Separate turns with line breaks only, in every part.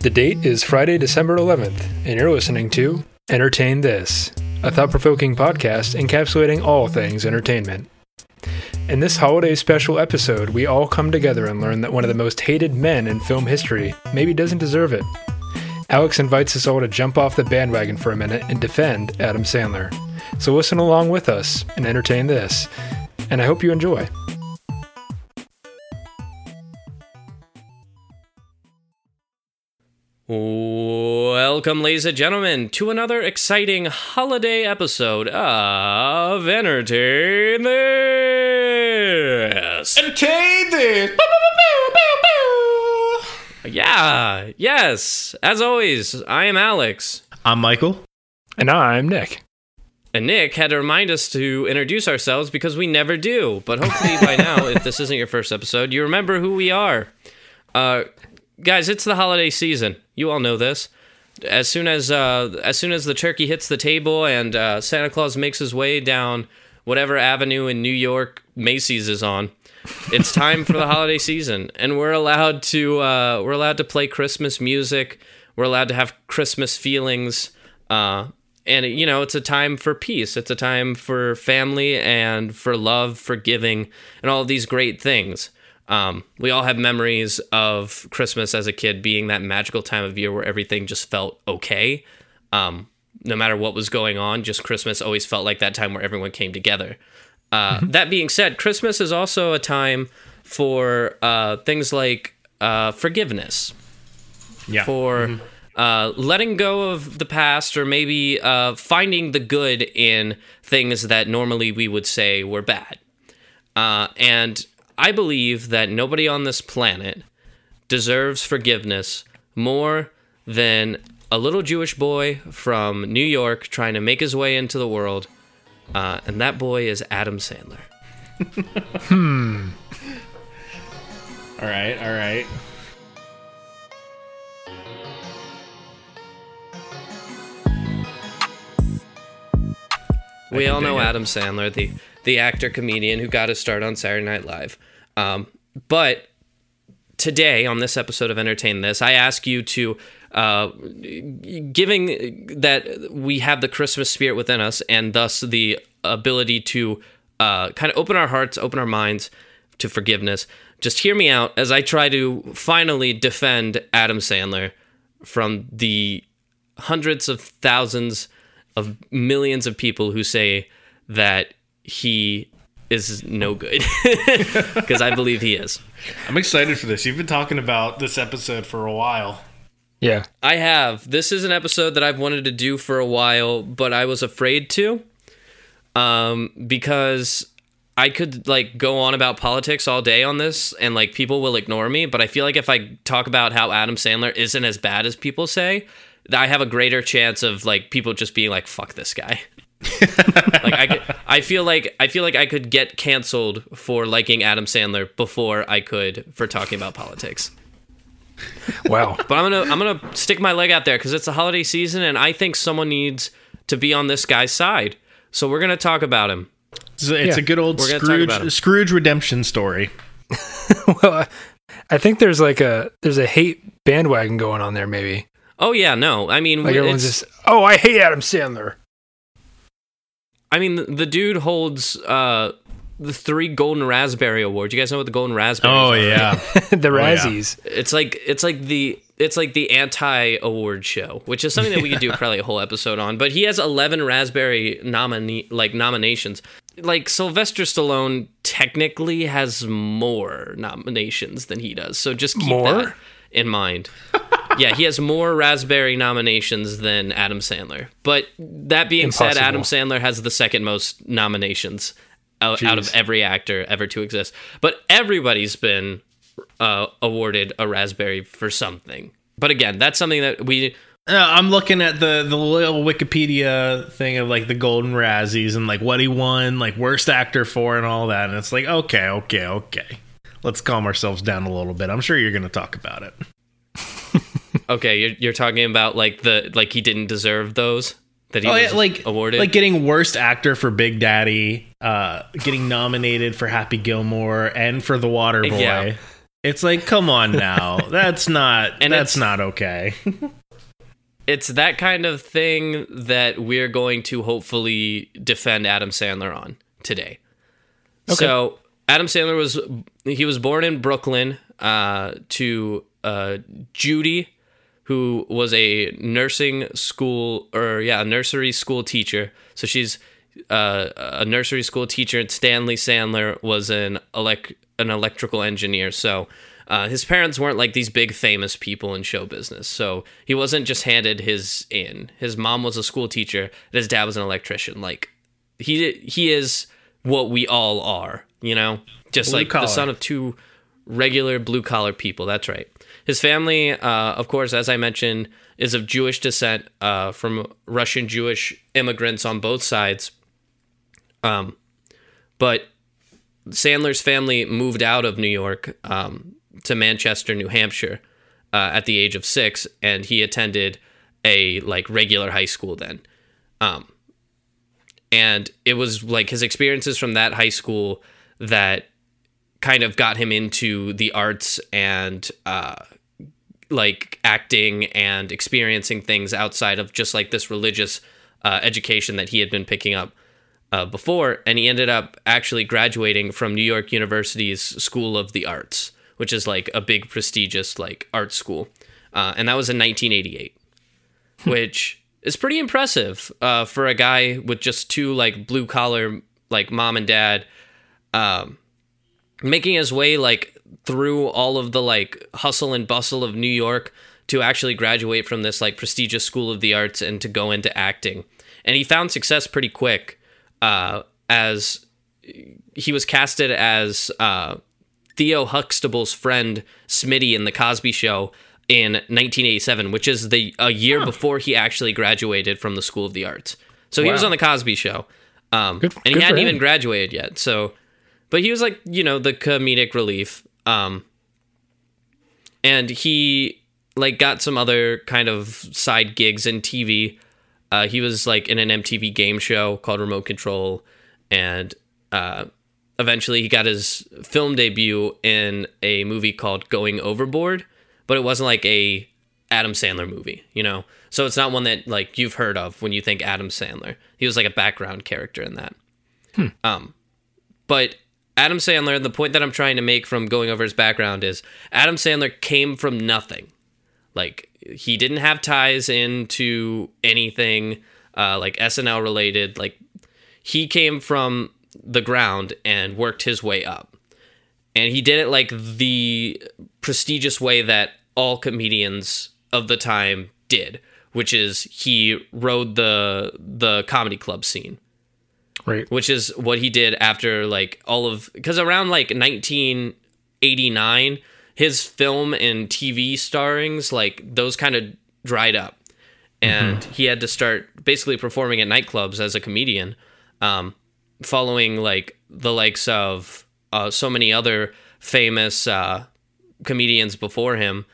The date is Friday, December 11th, and you're listening to Entertain This, a thought provoking podcast encapsulating all things entertainment. In this holiday special episode, we all come together and learn that one of the most hated men in film history maybe doesn't deserve it. Alex invites us all to jump off the bandwagon for a minute and defend Adam Sandler. So listen along with us and entertain this, and I hope you enjoy.
Welcome, ladies and gentlemen, to another exciting holiday episode of Entertain This.
Entertain this.
Yeah, yes. As always, I am Alex.
I'm Michael.
And I'm Nick.
And Nick had to remind us to introduce ourselves because we never do. But hopefully by now, if this isn't your first episode, you remember who we are. Uh, guys, it's the holiday season. You all know this. As soon as uh, as soon as the turkey hits the table and uh, Santa Claus makes his way down whatever avenue in New York Macy's is on, it's time for the holiday season, and we're allowed to uh, we're allowed to play Christmas music. We're allowed to have Christmas feelings. Uh, and you know it's a time for peace it's a time for family and for love for giving and all these great things um, we all have memories of christmas as a kid being that magical time of year where everything just felt okay. Um, no matter what was going on just christmas always felt like that time where everyone came together. Uh, that being said christmas is also a time for uh, things like uh, forgiveness.
Yeah.
for uh, letting go of the past or maybe uh, finding the good in things that normally we would say were bad. Uh, and I believe that nobody on this planet deserves forgiveness more than a little Jewish boy from New York trying to make his way into the world. Uh, and that boy is Adam Sandler. hmm.
all right. All right.
We all know. Adam Sandler, the the actor comedian who got his start on Saturday Night Live. Um, but today on this episode of Entertain This, I ask you to, uh, giving that we have the Christmas spirit within us, and thus the ability to uh, kind of open our hearts, open our minds to forgiveness. Just hear me out as I try to finally defend Adam Sandler from the hundreds of thousands of millions of people who say that he is no good because I believe he is.
I'm excited for this. You've been talking about this episode for a while.
Yeah.
I have. This is an episode that I've wanted to do for a while, but I was afraid to um because I could like go on about politics all day on this and like people will ignore me, but I feel like if I talk about how Adam Sandler isn't as bad as people say, I have a greater chance of like people just being like fuck this guy. like I could, I feel like I feel like I could get canceled for liking Adam Sandler before I could for talking about politics.
Wow.
But I'm gonna I'm gonna stick my leg out there because it's a holiday season, and I think someone needs to be on this guy's side. So we're gonna talk about him.
It's, a- it's
Yeah.
a good old
We're gonna talk about him.
Scrooge Scrooge redemption story.
well, I- I think there's like a there's a hate bandwagon going on there. Maybe
Oh yeah, no, I mean,
like everyone's just oh I hate Adam Sandler.
I mean, the, the dude holds uh the three Golden Raspberry Awards. You guys know what the Golden Raspberry?
Oh
are, right?
yeah.
the
yeah.
Razzies.
It's like it's like the it's like the anti award show, which is something that we could do probably a whole episode on. But he has eleven Raspberry nominee like nominations. Like Sylvester Stallone technically has more nominations than he does, so just keep
More?
that in mind. yeah, he has more Raspberry nominations than Adam Sandler. But that being said, Adam Sandler has the second most nominations out, out of every actor ever to exist. But everybody's been uh, awarded a raspberry for something. But again, that's something that we.
Uh, I'm looking at the the little Wikipedia thing of like the Golden Razzies and like what he won, like worst actor for, and all that. And it's like, okay, okay, okay. Let's calm ourselves down a little bit. I'm sure you're going to talk about it.
Okay, you're, you're talking about like the like he didn't deserve those that he
Oh
was
yeah, like
awarded.
like getting worst actor for Big Daddy, uh, getting nominated for Happy Gilmore and for The Waterboy.
Yeah.
It's like, come on now. That's not
And
that's not okay.
It's that kind of thing that we're going to hopefully defend Adam Sandler on today. So Adam Sandler was he was born in Brooklyn uh, to uh, Judy, who was a nursing school or yeah a nursery school teacher. So she's uh, a nursery school teacher. And Stanley Sandler was an elect an electrical engineer. So. Uh, his parents weren't like these big famous people in show business, so he wasn't just handed his in. His mom was a school teacher, and his dad was an electrician. Like he he is what we all are, you know, just
Blue
like
collar.
the son of two regular blue collar people. That's right. His family, uh, of course, as I mentioned, is of Jewish descent uh, from Russian Jewish immigrants on both sides. Um, but Sandler's family moved out of New York um, to Manchester, New Hampshire, uh, at the age of six, and he attended a like regular high school then. Um, and it was like his experiences from that high school that kind of got him into the arts and uh, like acting and experiencing things outside of just like this religious uh, education that he had been picking up uh, before. And he ended up actually graduating from New York University's School of the Arts, which is like a big prestigious like art school. Uh, and that was in 1988, which is pretty impressive uh, for a guy with just two like blue collar like mom and dad um, making his way like through all of the like hustle and bustle of New York to actually graduate from this like prestigious school of the arts and to go into acting. And he found success pretty quick uh, as he was casted as uh, Theo Huxtable's friend Smitty in the Cosby Show in 1987, which is the a year before he actually graduated from the School of the Arts. So he was on the Cosby Show, um,
Good-
and he hadn't even graduated yet. So, but he was like you know the comedic relief, um, and he like got some other kind of side gigs in TV. Uh, he was like in an MTV game show called Remote Control, and uh, eventually he got his film debut in a movie called Going Overboard, but it wasn't like a Adam Sandler movie, you know. So it's not one that like you've heard of when you think Adam Sandler. He was like a background character in that. Um, but Adam Sandler, the point that I'm trying to make from going over his background is Adam Sandler came from nothing. Like he didn't have ties into anything uh, like SNL related. Like he came from the ground and worked his way up, and he did it like the prestigious way that all comedians of the time did, which is he rode the the comedy club scene
Right.
which is what he did after like all of because around like 1989 his film and tv starrings like those kind of dried up. And he had to start basically performing at nightclubs as a comedian um, following like the likes of uh, so many other famous uh, comedians before him.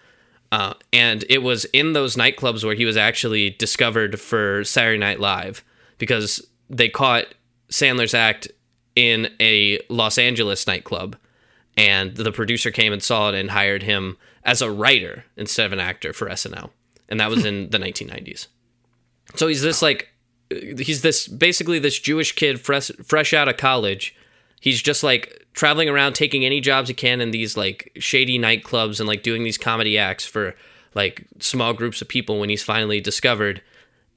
Uh, and it was in those nightclubs where he was actually discovered for Saturday Night Live because they caught Sandler's act in a Los Angeles nightclub, and the producer came and saw it and hired him as a writer instead of an actor for SNL, and that was in the 1990s. So he's this like, he's this basically this Jewish kid fresh fresh out of college. He's just like traveling around taking any jobs he can in these like shady nightclubs and like doing these comedy acts for like small groups of people when he's finally discovered.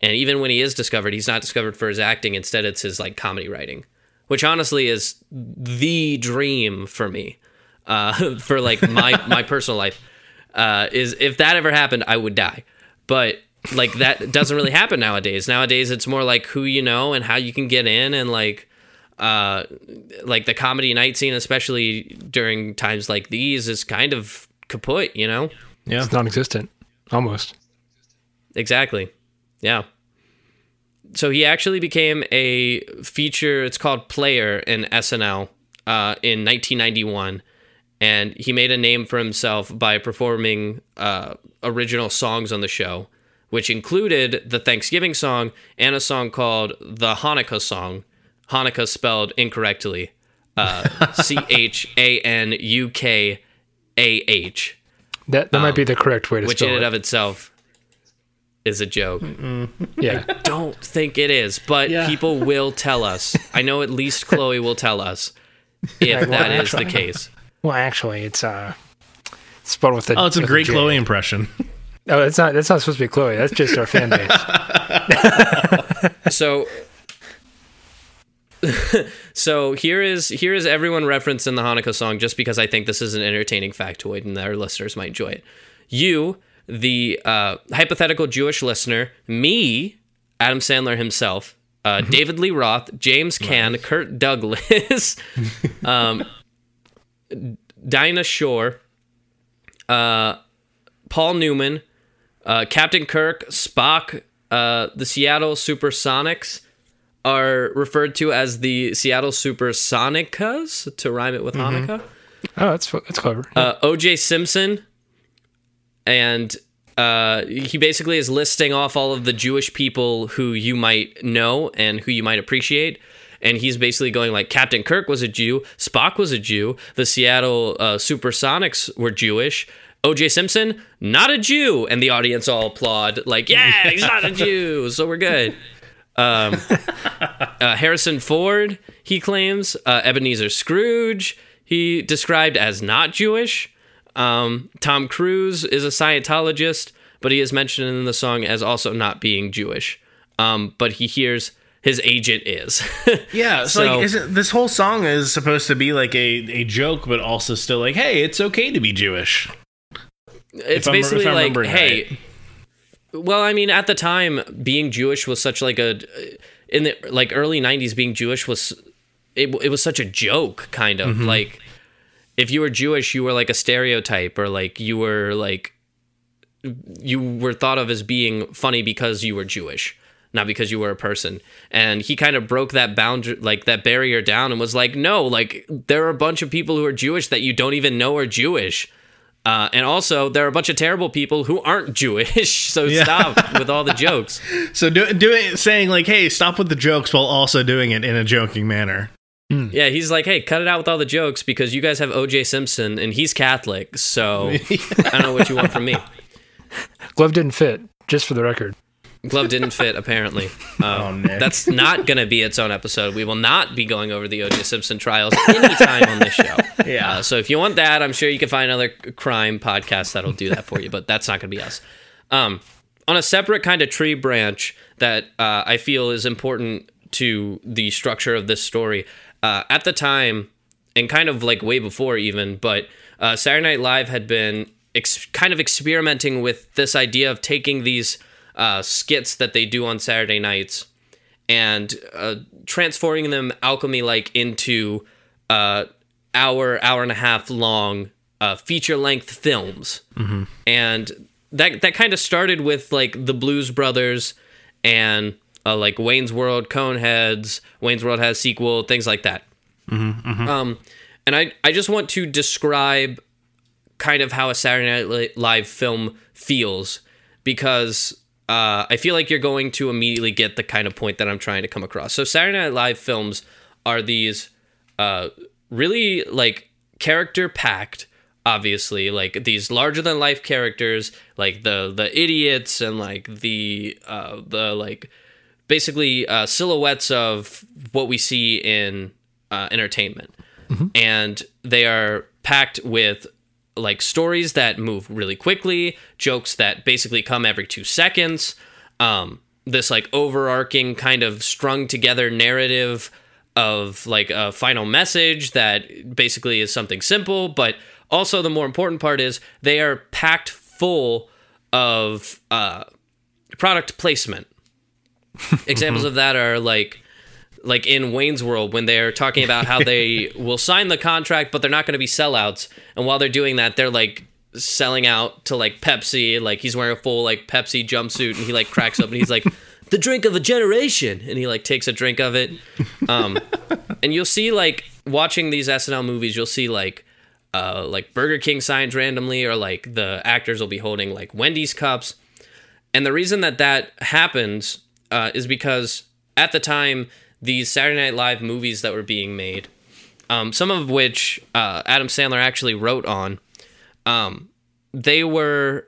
And even when he is discovered, he's not discovered for his acting. Instead, it's his like comedy writing, which honestly is the dream for me, uh, for like my my personal life. Uh, is if that ever happened, I would die. But like that doesn't really happen nowadays. Nowadays, it's more like who you know and how you can get in, and like uh, like the comedy night scene, especially during times like these, is kind of kaput. You know.
Yeah.
It's non-existent, almost.
Exactly. Yeah. So he actually became a feature, it's called Player in SNL uh, in 1991. And he made a name for himself by performing uh, original songs on the show, which included the Thanksgiving song and a song called the Hanukkah song. Hanukkah spelled incorrectly. Uh, C H A N U K A H,
That that might be the correct way to
Um, which in and of itself is a joke.
yeah.
Don't think it is, but
Yeah.
people will tell us. I know at least Chloe will tell us if
well,
that is the case.
Well, actually, it's uh, spelled with a.
Oh, it's a great
J.
Chloe impression.
Oh, that's not that's not supposed to be Chloe. That's just our fan base.
So So here is here is everyone referenced in the Hanukkah song just because I think this is an entertaining factoid and our listeners might enjoy it. You, the uh, hypothetical Jewish listener, me, Adam Sandler himself, uh, David Lee Roth, James Caan, Kirk Douglas, um, Dinah Shore, uh, Paul Newman, uh, Captain Kirk, Spock, uh, the Seattle Supersonics are referred to as the Seattle Supersonicas to rhyme it with Hanukkah.
Oh, that's that's clever.
Uh, OJ Simpson, and uh, he basically is listing off all of the Jewish people who you might know and who you might appreciate. And he's basically going like Captain Kirk was a Jew, Spock was a Jew, the Seattle uh, Supersonics were Jewish. OJ Simpson, not a Jew, and the audience all applaud like, "Yeah, he's not a Jew, so we're good." Um, uh, Harrison Ford, he claims. Uh, Ebenezer Scrooge, he described as not Jewish. Um, Tom Cruise is a Scientologist, but he is mentioned in the song as also not being Jewish. Um, but he hears his agent is.
Yeah, so,
So-
like, isn't this whole song is supposed to be like a, a joke, but also still like, hey, it's okay to be Jewish.
it's
if
basically like, hey, well, I mean, at the time, being Jewish was such like a in the like early '90s, being Jewish was it, it was such a joke, kind
Mm-hmm.
of like if you were Jewish, you were like a stereotype, or like you were like you were thought of as being funny because you were Jewish, not because you were a person. And he kind of broke that boundary, like that barrier down, and was like, no, like there are a bunch of people who are Jewish that you don't even know are Jewish. Uh, and also, there are a bunch of terrible people who aren't Jewish. So stop with all the jokes.
So do, doing saying like, hey, stop with the jokes while also doing it in a joking manner.
Yeah, he's like, hey, cut it out with all the jokes because you guys have OJ Simpson and he's Catholic. So I don't know what you want from me.
Glove didn't fit, just for the record.
Glove didn't fit, apparently. Um,
Oh, Nick.
That's not going to be its own episode. We will not be going over the O.J. Simpson trials anytime on this show.
Yeah.
Uh, so if you want that, I'm sure you can find another crime podcast that'll do that for you, but that's not going to be us. Um, on a separate kind of tree branch that uh, I feel is important to the structure of this story, uh, at the time, and kind of like way before even, but uh, Saturday Night Live had been ex- kind of experimenting with this idea of taking these uh, skits that they do on Saturday nights and uh, transforming them alchemy like into uh, hour, hour and a half long uh, feature length films. And that that kind of started with like the Blues Brothers and uh, like Wayne's World, Coneheads, Wayne's World has sequel, things like that. Um, and I I just want to describe kind of how a Saturday Night Live film feels because uh, I feel like you're going to immediately get the kind of point that I'm trying to come across. So Saturday Night Live films are these uh, really like character packed obviously like these larger than life characters like the the idiots and like the uh the like basically uh silhouettes of what we see in uh entertainment and they are packed with like stories that move really quickly jokes that basically come every 2 seconds um this like overarching kind of strung together narrative of like a final message that basically is something simple, but also the more important part is they are packed full of uh, product placement. Examples of that are like like in Wayne's World when they're talking about how they will sign the contract but they're not going to be sellouts. And while they're doing that they're like selling out to like Pepsi. Like he's wearing a full like Pepsi jumpsuit and he like cracks up and he's like the drink of a generation. And he like takes a drink of it. Um and you'll see like watching these SNL movies you'll see like uh like Burger King signs randomly or like the actors will be holding like Wendy's cups. And the reason that that happens uh, is because at the time, these Saturday Night Live movies that were being made, um, some of which uh, Adam Sandler actually wrote on, um, they were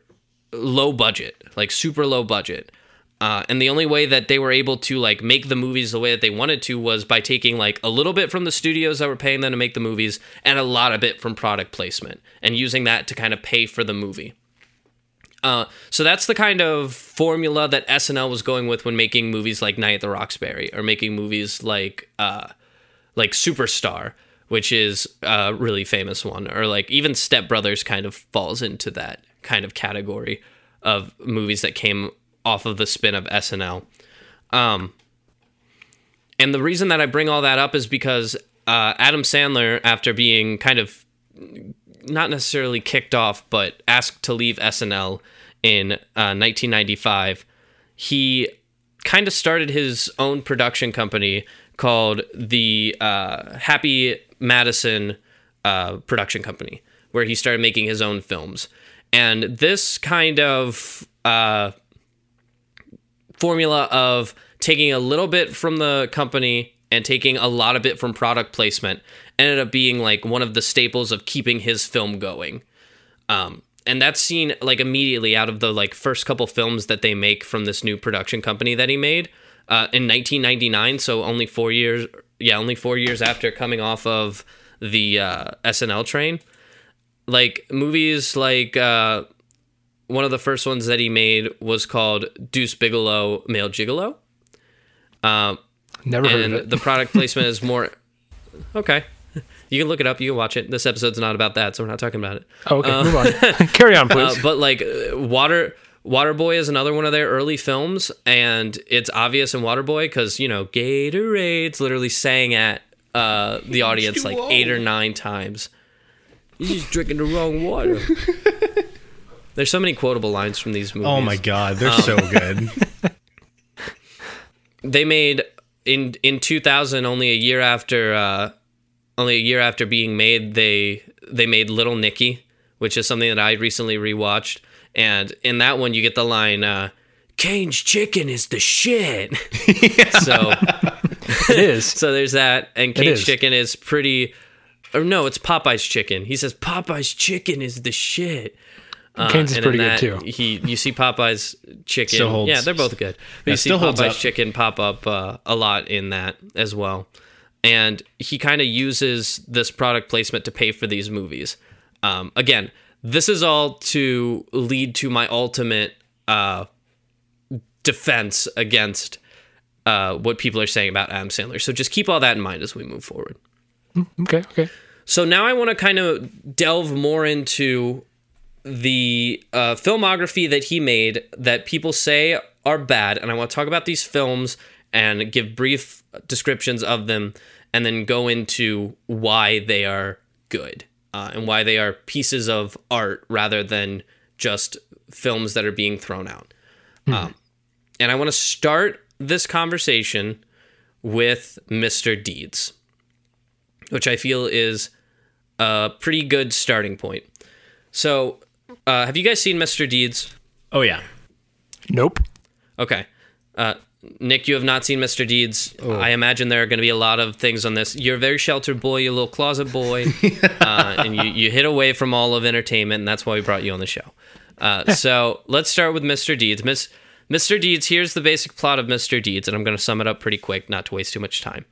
low budget, like super low budget. Uh, and the only way that they were able to like make the movies the way that they wanted to was by taking like a little bit from the studios that were paying them to make the movies and a lot of it from product placement and using that to kind of pay for the movie. Uh, so that's the kind of formula that SNL was going with when making movies like Night at the Roxbury or making movies like uh, like Superstar, which is a really famous one, or like even Step Brothers kind of falls into that kind of category of movies that came off of the spin of SNL. Um, and the reason that I bring all that up is because uh, Adam Sandler, after being kind of not necessarily kicked off, but asked to leave SNL in uh, 1995, he kind of started his own production company called the uh, Happy Madison uh, Production Company, where he started making his own films. And this kind of uh, formula of taking a little bit from the company and taking a lot of it from product placement ended up being like one of the staples of keeping his film going. Um, and that's seen like immediately out of the like first couple films that they make from this new production company that he made uh, in 1999. So only four years, yeah, only four years after coming off of the uh, SNL train. Like movies like uh, one of the first ones that he made was called Deuce Bigalow Male Gigolo. Uh,
Never heard
and
of it.
the product placement is more okay. You can look it up. You can watch it. This episode's not about that, so we're not talking about it.
oh, okay, move on. Carry on,
Uh,
please.
but like uh, Water Waterboy is another one of their early films, and it's obvious in Waterboy because you know Gatorade's literally sang at uh, the audience like eight or nine times. You're just drinking the wrong water. There's so many quotable lines from these movies.
Oh my god, they're
Um,
so good.
they made in in 2000 only a year after uh only a year after being made they they made little nicky which is something that i recently rewatched and in that one you get the line uh Cane's chicken is the shit. so
it is.
so there's that and Cane's
is.
chicken is pretty or no, it's Popeye's chicken. He says Popeye's chicken is the shit. Uh,
Cane's is pretty good, too.
He, you see Popeye's chicken. Yeah, they're both good. But
Yeah,
you see Popeye's chicken pop up uh, a lot in that as well. And he kind of uses this product placement to pay for these movies. Um, again, this is all to lead to my ultimate uh, defense against uh, what people are saying about Adam Sandler. So just keep all that in mind as we move forward.
Okay, okay.
So now I want to kind of delve more into the uh, filmography that he made that people say are bad, and I want to talk about these films and give brief descriptions of them, and then go into why they are good uh, and why they are pieces of art rather than just films that are being thrown out. Um, and I want to start this conversation with Mr. Deeds which I feel is a pretty good starting point. So, uh, have you guys seen Mr. Deeds?
Oh yeah.
Nope.
Okay. Uh, Nick, you have not seen Mr. Deeds. I imagine there are going to be a lot of things on this. You're a very sheltered boy, you're a little closet boy, uh, and you, you hit away from all of entertainment, and that's why we brought you on the show. Uh, so let's start with Mr. Deeds. Miss, Mr. Deeds, here's the basic plot of Mr. Deeds, and I'm going to sum it up pretty quick, not to waste too much time.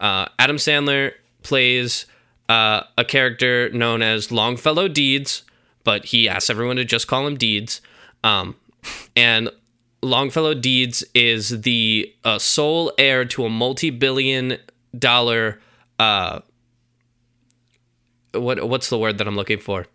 Uh, Adam Sandler plays uh, a character known as Longfellow Deeds, but he asks everyone to just call him Deeds. Um, and Longfellow Deeds is the uh, sole heir to a multi-billion dollar uh, what what's the word that I'm looking for?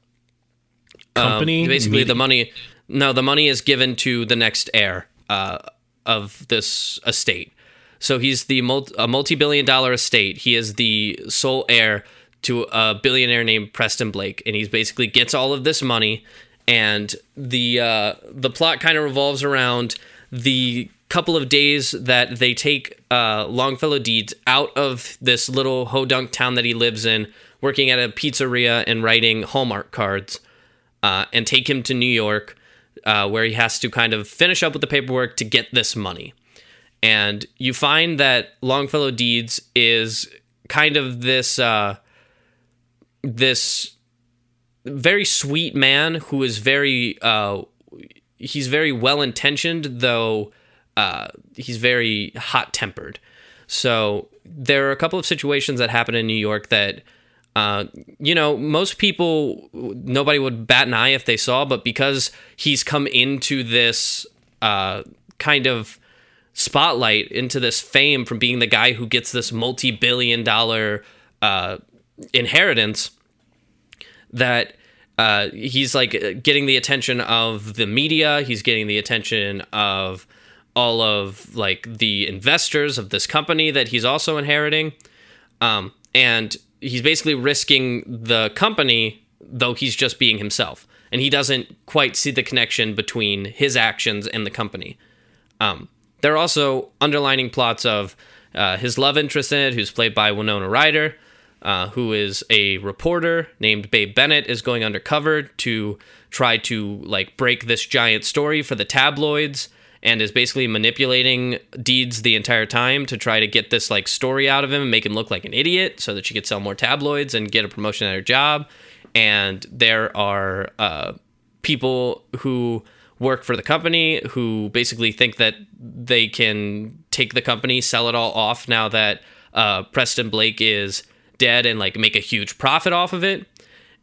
Company.
Um, basically,
Media-
the money. No, the money is given to the next heir uh, of this estate. So he's the multi, a multi-billion-dollar estate. He is the sole heir to a billionaire named Preston Blake, and he's basically gets all of this money. And the uh, the plot kind of revolves around the couple of days that they take uh, Longfellow Deeds out of this little hodunk town that he lives in, working at a pizzeria and writing Hallmark cards uh, and take him to New York, uh, where he has to kind of finish up with the paperwork to get this money. And you find that Longfellow Deeds is kind of this uh, this very sweet man who is very uh, he's very well intentioned though uh, he's very hot tempered. So there are a couple of situations that happen in New York that uh, you know, most people, nobody would bat an eye if they saw, but because he's come into this uh, kind of spotlight, into this fame from being the guy who gets this multi billion dollar uh, inheritance, that uh, he's like getting the attention of the media, he's getting the attention of all of like the investors of this company that he's also inheriting. Um, and he's basically risking the company though he's just being himself. And he doesn't quite see the connection between his actions and the company. Um, there are also underlining plots of uh, his love interest in it who's played by winona ryder uh, who is a reporter named babe bennett is going undercover to try to like break this giant story for the tabloids and is basically manipulating Deeds the entire time to try to get this like story out of him and make him look like an idiot so that she could sell more tabloids and get a promotion at her job. And there are uh, people who work for the company who basically think that they can take the company, sell it all off now that uh, Preston Blake is dead and like make a huge profit off of it.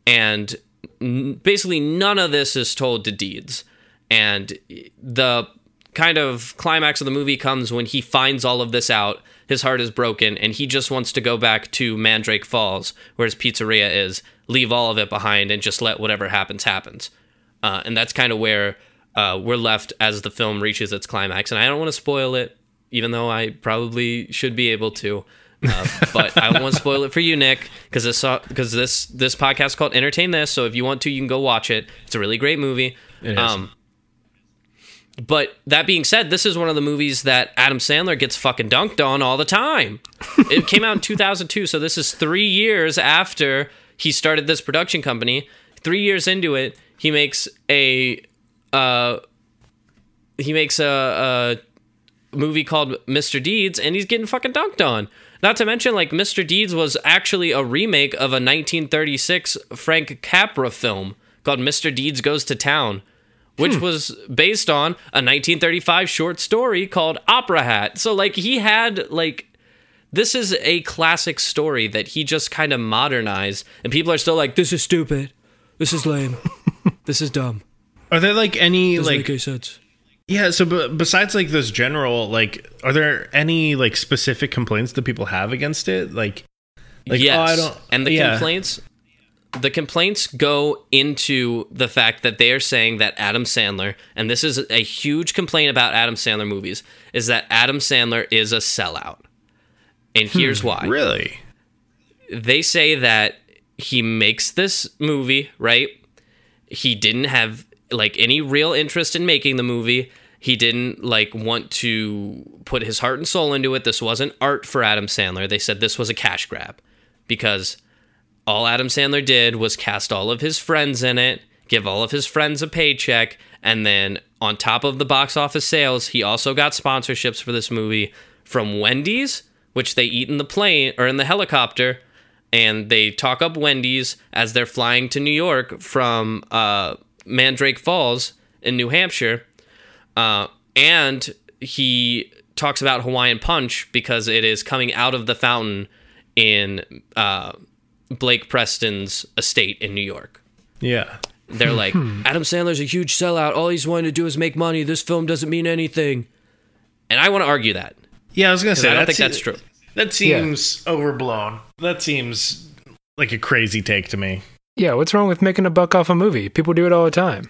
And basically, none of this is told to Deeds. And the kind of climax of the movie comes when he finds all of this out. His heart is broken, and he just wants to go back to Mandrake Falls, where his pizzeria is, leave all of it behind, and just let whatever happens happens. Uh, and that's kind of where uh, we're left as the film reaches its climax. And I don't want to spoil it, even though I probably should be able to. Uh, but I won't spoil it for you, Nick, because this because this this podcast is called Entertain This. So if you want to, you can go watch it. It's a really great movie. Um, but that being said, this is one of the movies that Adam Sandler gets fucking dunked on all the time. it came out in 2002, so this is three years after he started this production company. Three years into it, he makes a uh, he makes a, a movie called Mr. Deeds, and he's getting fucking dunked on. Not to mention, like Mr. Deeds was actually a remake of a 1936 Frank Capra film called Mr. Deeds Goes to Town which hmm. was based on a 1935 short story called Opera Hat. So like he had like this is a classic story that he just kind of modernized and people are still like this is stupid. This is lame. this is dumb.
Are there like any
Doesn't
like
make any sense.
Yeah? So b- besides like this general like, are there any like specific complaints that people have against it? Like, like
yes.
oh, I don't.
and the
yeah.
complaints the complaints go into the fact that they are saying that Adam Sandler, and this is a huge complaint about Adam Sandler movies, is that Adam Sandler is a sellout. And hmm, here's why.
really.
They say that he makes this movie, right? He didn't have like any real interest in making the movie. He didn't like want to put his heart and soul into it. This wasn't art for Adam Sandler. They said this was a cash grab because all Adam Sandler did was cast all of his friends in it, give all of his friends a paycheck, and then on top of the box office sales, he also got sponsorships for this movie from Wendy's, which they eat in the plane or in the helicopter, and they talk up Wendy's as they're flying to New York from uh, Mandrake Falls in New Hampshire. Uh, and he talks about Hawaiian Punch because it is coming out of the fountain in uh, Blake Preston's estate in New York.
Yeah.
They're like, Adam Sandler's a huge sellout. All he's wanting to do is make money. This film doesn't mean anything. And I want to argue that.
Yeah, I was gonna say.
I don't
that
think
se-
that's true.
That seems overblown. That seems like a crazy take to me.
Yeah, what's wrong with making a buck off a movie? People do it all the time.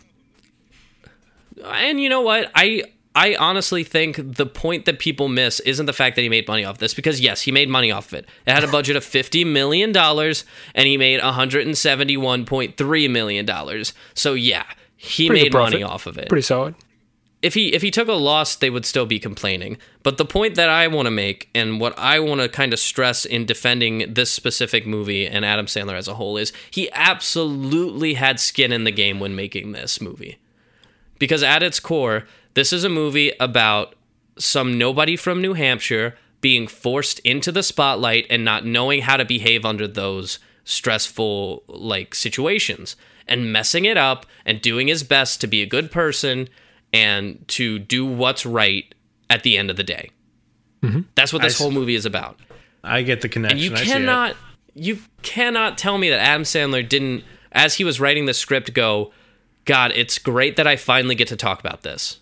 And you know what? I I honestly think the point that people miss isn't the fact that he made money off this because yes, he made money off of it. It had a budget of 50 million dollars and he made 171.3 million dollars. So yeah, he
Pretty
made money off of it.
Pretty solid.
If he if he took a loss, they would still be complaining. But the point that I want to make and what I want to kind of stress in defending this specific movie and Adam Sandler as a whole is he absolutely had skin in the game when making this movie. Because at its core, this is a movie about some nobody from New Hampshire being forced into the spotlight and not knowing how to behave under those stressful like situations. and messing it up and doing his best to be a good person and to do what's right at the end of the day. Mm-hmm. That's what this
I
whole movie is about.
I get the connection.
And you
I
cannot you cannot tell me that Adam Sandler didn't as he was writing the script go, God, it's great that I finally get to talk about this.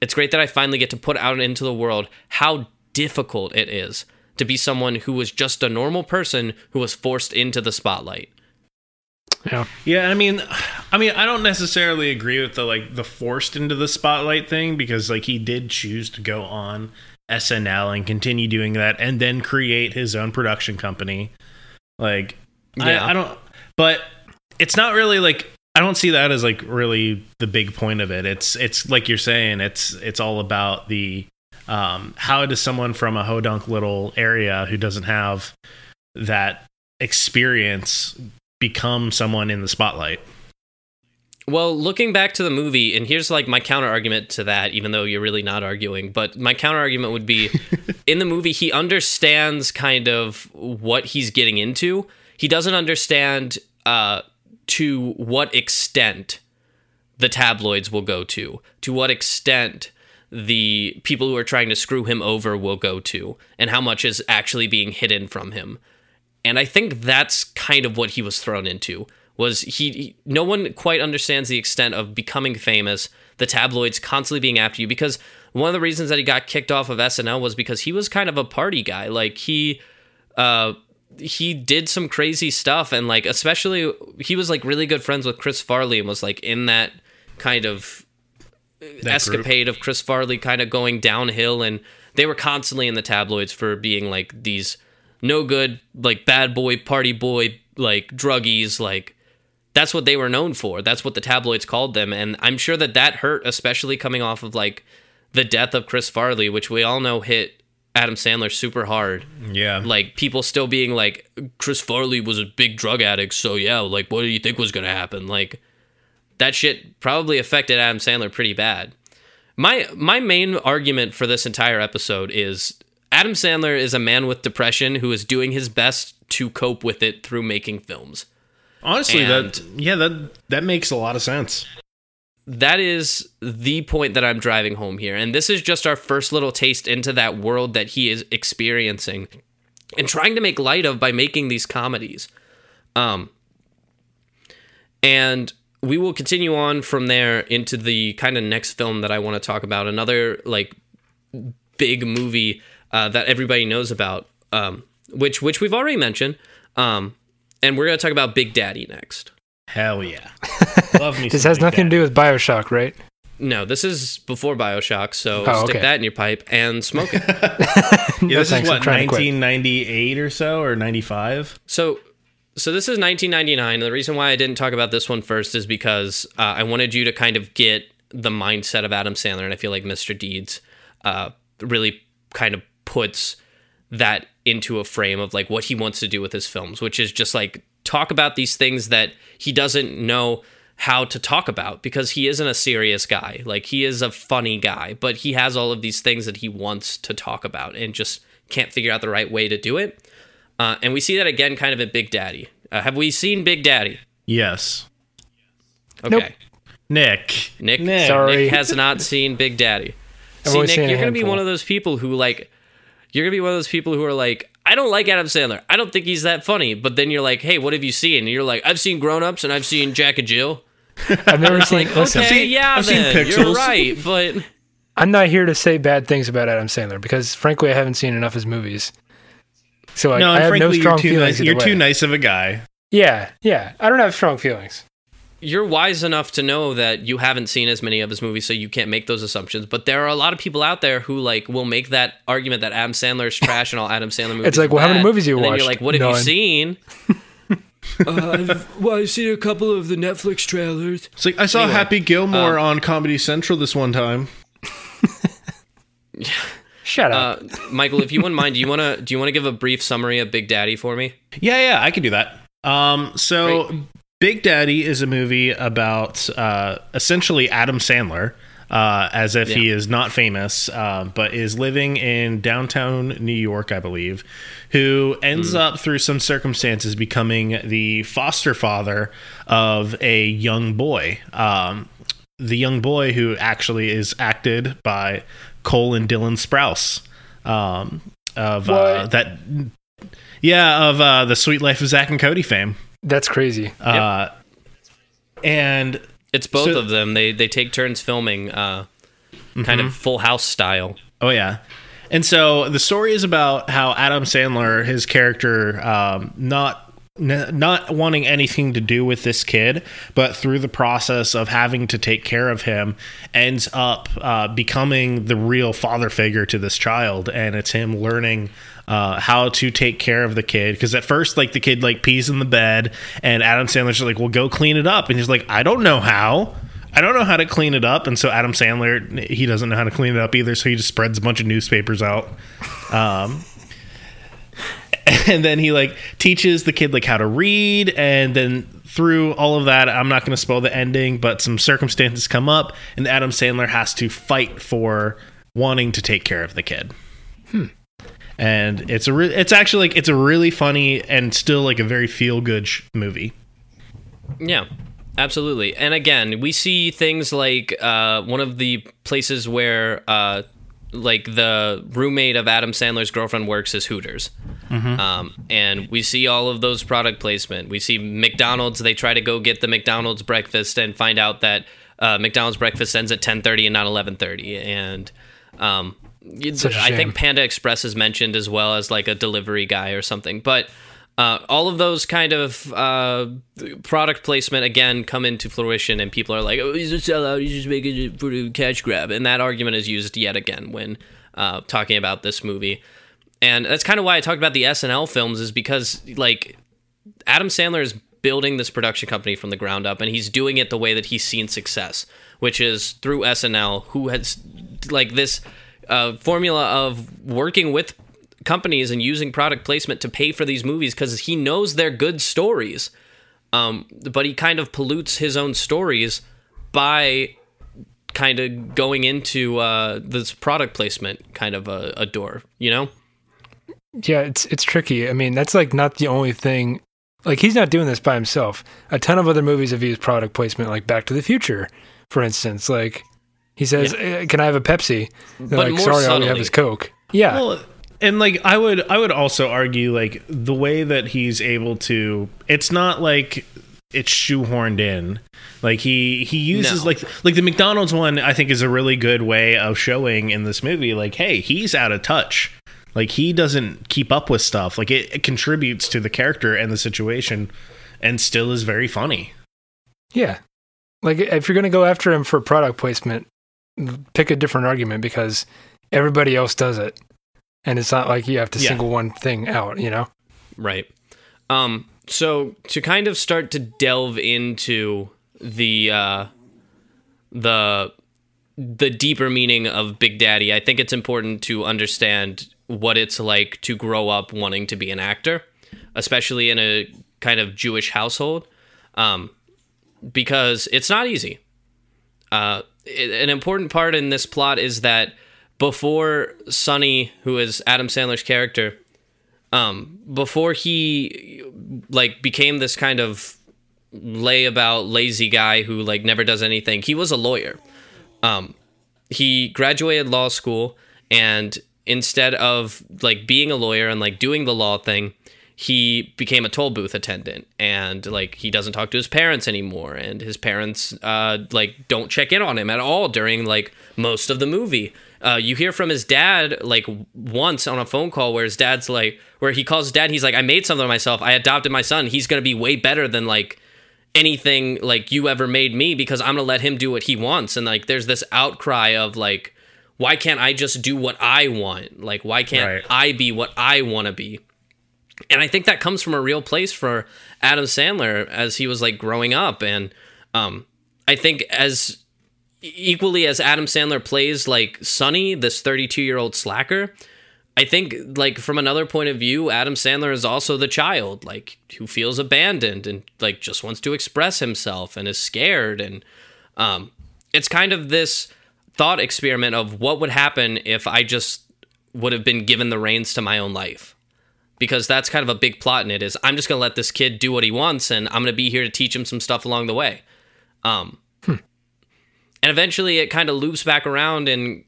It's great that I finally get to put out into the world how difficult it is to be someone who was just a normal person who was forced into the spotlight.
Yeah.
Yeah, I mean, I mean, I don't necessarily agree with the like the forced into the spotlight thing because like he did choose to go on SNL and continue doing that, and then create his own production company. Like,
Yeah.
I, I don't, but it's not really like I don't see that as like really the big point of it. It's it's like you're saying, it's it's all about the um, how does someone from a hodunk little area who doesn't have that experience become someone in the spotlight.
Well, looking back to the movie, and here's like my counter argument to that, even though you're really not arguing, but my counter argument would be in the movie, he understands kind of what he's getting into. He doesn't understand uh, to what extent the tabloids will go to, to what extent the people who are trying to screw him over will go to, and how much is actually being hidden from him. And I think that's kind of what he was thrown into. Was he, he? No one quite understands the extent of becoming famous. The tabloids constantly being after you because one of the reasons that he got kicked off of SNL was because he was kind of a party guy. Like he, uh, he did some crazy stuff and like especially he was like really good friends with Chris Farley and was like in that kind of
That group.
escapade of Chris Farley kind of going downhill and they were constantly in the tabloids for being like these no good like bad boy party boy like druggies like that's what they were known for. That's what the tabloids called them. And I'm sure that that hurt especially coming off of like the death of Chris Farley which we all know hit Adam Sandler super hard.
Yeah.
like people still being like Chris Farley was a big drug addict so yeah like what do you think was going to happen? Like that shit probably affected Adam Sandler pretty bad. My my main argument for this entire episode is Adam Sandler is a man with depression who is doing his best to cope with it through making films
Honestly,
And-
that yeah, that that makes a lot of sense.
that is the point that I'm driving home here. And this is just our first little taste into that world that he is experiencing and trying to make light of by making these comedies. Um, and we will continue on from there into the kind of next film that I want to talk about. Another like big movie uh, that everybody knows about, um, which which we've already mentioned. Um, and we're gonna talk about Big Daddy next.
Hell yeah, love me.
This has
Big
nothing to do with Bioshock, right?
No, this is before Bioshock, so
Oh,
stick
okay.
that in your pipe and smoke it.
Yeah,
No
this
thanks,
is what
trying to quit.
1998 or so, or 95.
so, so this is 1999. And The reason why I didn't talk about this one first is because uh, I wanted you to kind of get the mindset of Adam Sandler, and I feel like Mr. Deeds uh, really kind of puts that into a frame of like what he wants to do with his films, which is just like talk about these things that he doesn't know how to talk about because he isn't a serious guy. Like he is a funny guy, but he has all of these things that he wants to talk about and just can't figure out the right way to do it. Uh, and we see that again kind of in Big Daddy. Uh, have we seen Big Daddy?
Yes,
Okay.
Nope.
Nick.
Nick,
Nick.
Sorry.
Nick has not seen Big Daddy.
I've
See, Nick, you're gonna be one of those people who like, you're gonna be one of those people who are like, I don't like Adam Sandler. I don't think he's that funny. But then you're like, Hey, what have you seen? And you're like, I've seen Grown Ups and I've seen Jack and Jill.
I've never seen.
like,
listen,
okay,
seen-
yeah,
I've seen
then, you're right. But
I'm not here to say bad things about Adam Sandler because, frankly, I haven't seen enough of his movies. So like,
no,
I
and
have no strong
you're too
feelings.
nice. You're
either
too nice of a guy.
Yeah, yeah. I don't have strong feelings.
You're wise enough to know that you haven't seen as many of his movies, so you can't make those assumptions. But there are a lot of people out there who like will make that argument that Adam Sandler is trash and all Adam Sandler movies.
It's like,
are
well, how many
bad.
movies you
and
watched?
you're like, what have you seen? uh, I've, well, I've seen a couple of the Netflix trailers.
It's like I saw
Anyway,
Happy Gilmore
um,
on Comedy Central this one time.
Shut up.
Uh, Michael, if you wouldn't mind, do you want to do you want to give a brief summary of Big Daddy for me?
Yeah, yeah, I can do that. Um, so
Great.
Big Daddy is a movie about uh, essentially Adam Sandler, uh, as if he is not famous, uh, but is living in downtown New York, I believe, who ends up through some circumstances becoming the foster father of a young boy. Um, the young boy who actually is acted by Cole and Dylan Sprouse. Um, of uh, that, yeah, of uh, the Sweet Life of Zach and Cody fame.
That's crazy.
Uh, and
It's both
So-
of them. They they take turns filming, uh, kind
Mm-hmm.
of Full House style.
Oh yeah. And so the story is about how Adam Sandler, his character, um, not n- not wanting anything to do with this kid, but through the process of having to take care of him, ends up uh, becoming the real father figure to this child, and it's him learning uh, how to take care of the kid. Because at first, like the kid like pees in the bed, and Adam Sandler's like, "Well, go clean it up," and he's like, "I don't know how." I don't know how to clean it up, and so Adam Sandler he doesn't know how to clean it up either, so he just spreads a bunch of newspapers out. Um, and then he like teaches the kid like how to read, and then through all of that, I'm not going to spoil the ending, but some circumstances come up, and Adam Sandler has to fight for wanting to take care of the kid. And it's a re- it's actually like it's a really funny and still like a very feel good sh- movie.
Yeah, absolutely. And again, we see things like uh, one of the places where uh, like the roommate of Adam Sandler's girlfriend works is Hooters. Um, and we see all of those product placement. We see McDonald's. They try to go get the McDonald's breakfast and find out that uh, McDonald's breakfast ends at 10:30 and not 11:30. And um, it's-
Such a
I think Panda Express is mentioned as well as like a delivery guy or something. But uh, all of those kind of uh, product placement again come into fruition, and people are like, "Oh, he's a sellout. He's just making it for the cash grab." And that argument is used yet again when uh, talking about this movie. And that's kind of why I talked about the SNL films, is because like Adam Sandler is building this production company from the ground up, and he's doing it the way that he's seen success, which is through SNL, who has like this uh, formula of working with companies and using product placement to pay for these movies because he knows they're good stories. Um, but he kind of pollutes his own stories by kind of going into uh, this product placement kind of a, a door, you know?
Yeah, it's it's tricky. I mean, that's like not the only thing. Like he's not doing this by himself. A ton of other movies have used product placement, like Back to the Future, for instance. Like he says, "Eh, "Can I have a Pepsi?" They're
But
like,
more
"Sorry, all we have
subtly.
is Coke." Yeah,
Well, and like I would I would also argue like the way that he's able to it's not like it's shoehorned in. Like he he uses
No.
like like the McDonald's one I think is a really good way of showing in this movie like hey, he's out of touch. Like he doesn't keep up with stuff. Like it, it contributes to the character and the situation and still is very funny.
yeah. Like if you're gonna go after him for product placement, pick a different argument because everybody else does it, and it's not like you have to
Yeah.
single one thing out. You know?
Right. Um, so to kind of start to delve into the uh, the the deeper meaning of Big Daddy, I think it's important to understand what it's like to grow up wanting to be an actor, especially in a kind of Jewish household, um, because it's not easy. Uh, an important part in this plot is that before Sonny, who is Adam Sandler's character, um, before he like became this kind of layabout lazy guy who like never does anything, he was a lawyer. Um, he graduated law school and instead of like being a lawyer and like doing the law thing he became a toll booth attendant and like he doesn't talk to his parents anymore and his parents uh like don't check in on him at all during like most of the movie uh you hear from his dad like once on a phone call where his dad's like where he calls his dad he's like i made something of myself i adopted my son he's gonna be way better than like anything like you ever made me because I'm gonna let him do what he wants. And like there's this outcry of like, why can't I just do what I want? Like why can't
Right.
I be what I wanna be? And I think that comes from a real place for Adam Sandler as he was like growing up. And um I think as equally as Adam Sandler plays like Sonny, this 32 year old slacker, I think like from another point of view, Adam Sandler is also the child, like who feels abandoned and like just wants to express himself and is scared and um it's kind of this thought experiment of what would happen if I just would have been given the reins to my own life. Because that's kind of a big plot in it is I'm just going to let this kid do what he wants and I'm going to be here to teach him some stuff along the way. Um and eventually it kind of loops back around and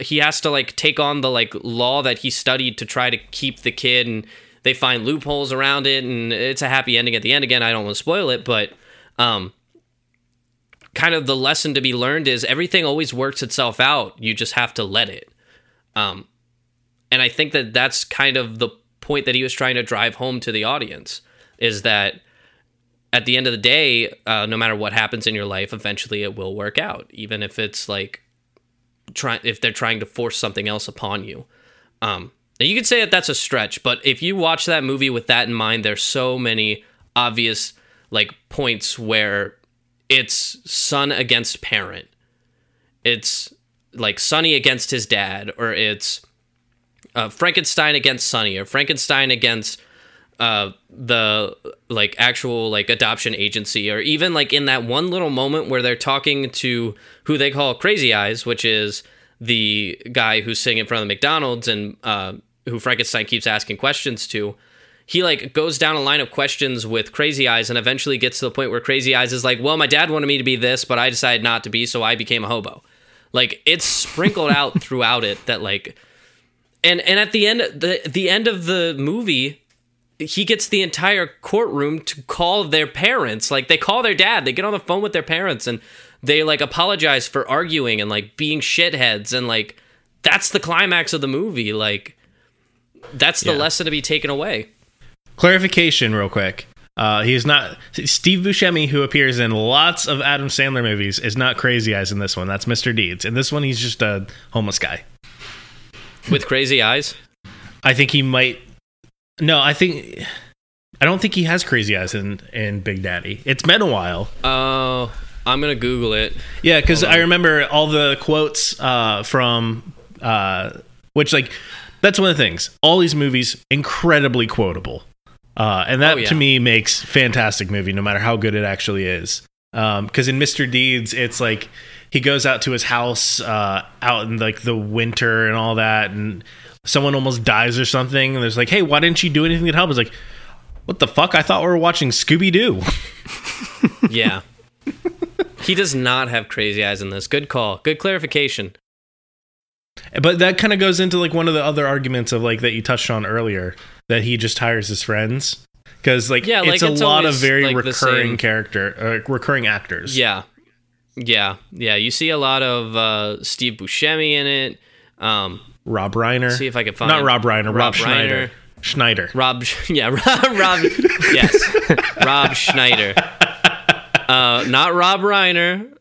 he has to like take on the like law that he studied to try to keep the kid and they find loopholes around it and it's a happy ending at the end. Again i don't want to spoil it but um kind of the lesson to be learned is everything always works itself out. You just have to let it. Um and i think that that's kind of the point that he was trying to drive home to the audience is that at the end of the day uh, no matter what happens in your life eventually it will work out even if it's like try if they're trying to force something else upon you. Um, and you could say that that's a stretch, but if you watch that movie with that in mind, there's so many obvious like points where it's son against parent. It's like Sonny against his dad, or it's uh, Frankenstein against Sonny, or Frankenstein against uh, the like actual like adoption agency, or even like in that one little moment where they're talking to who they call Crazy Eyes, which is the guy who's sitting in front of the McDonald's and uh, who Frankenstein keeps asking questions to. He like goes down a line of questions with Crazy Eyes and eventually gets to the point where Crazy Eyes is like, "Well, my dad wanted me to be this, but I decided not to be, so I became a hobo." Like it's sprinkled out throughout it that like and and at the end the the end of the movie he gets the entire courtroom to call their parents. Like they call their dad, they get on the phone with their parents and they like apologize for arguing and like being shitheads and like that's the climax of the movie. Like that's the
Yeah.
lesson to be taken away.
Clarification, real quick. Uh, he's not Steve Buscemi, who appears in lots of Adam Sandler movies, is not Crazy Eyes in this one. That's Mr. Deeds. In this one, he's just a homeless guy.
With crazy eyes.
I think he might. No, I think. I don't think he has Crazy Eyes in in Big Daddy. It's been a while.
Oh, I'm gonna Google it.
Yeah, because I remember all the quotes uh, from uh, which like that's one of the things. All these movies incredibly quotable, uh, and that
Oh, yeah.
to me makes fantastic movie, no matter how good it actually is. Because in Mr. Deeds, it's like he goes out to his house uh, out in like the winter and all that, and someone almost dies or something, and there's like, hey, why didn't you do anything to help? It's like. What the fuck? I thought we were watching Scooby Doo.
Yeah. he does not have crazy eyes in this. Good call. Good clarification.
But that kind of goes into like one of the other arguments of like that you touched on earlier that he just hires his friends because like
Yeah, like,
it's a
it's
lot of very
like,
recurring character, uh, recurring actors.
Yeah. Yeah. Yeah. You see a lot of uh, Steve Buscemi in it. Um,
Rob Reiner.
see if I can find
not Rob Reiner, Rob,
Rob
Schneider. Schneider.
Rob, yeah, Rob, Rob yes, Rob Schneider. Uh, not Rob Reiner,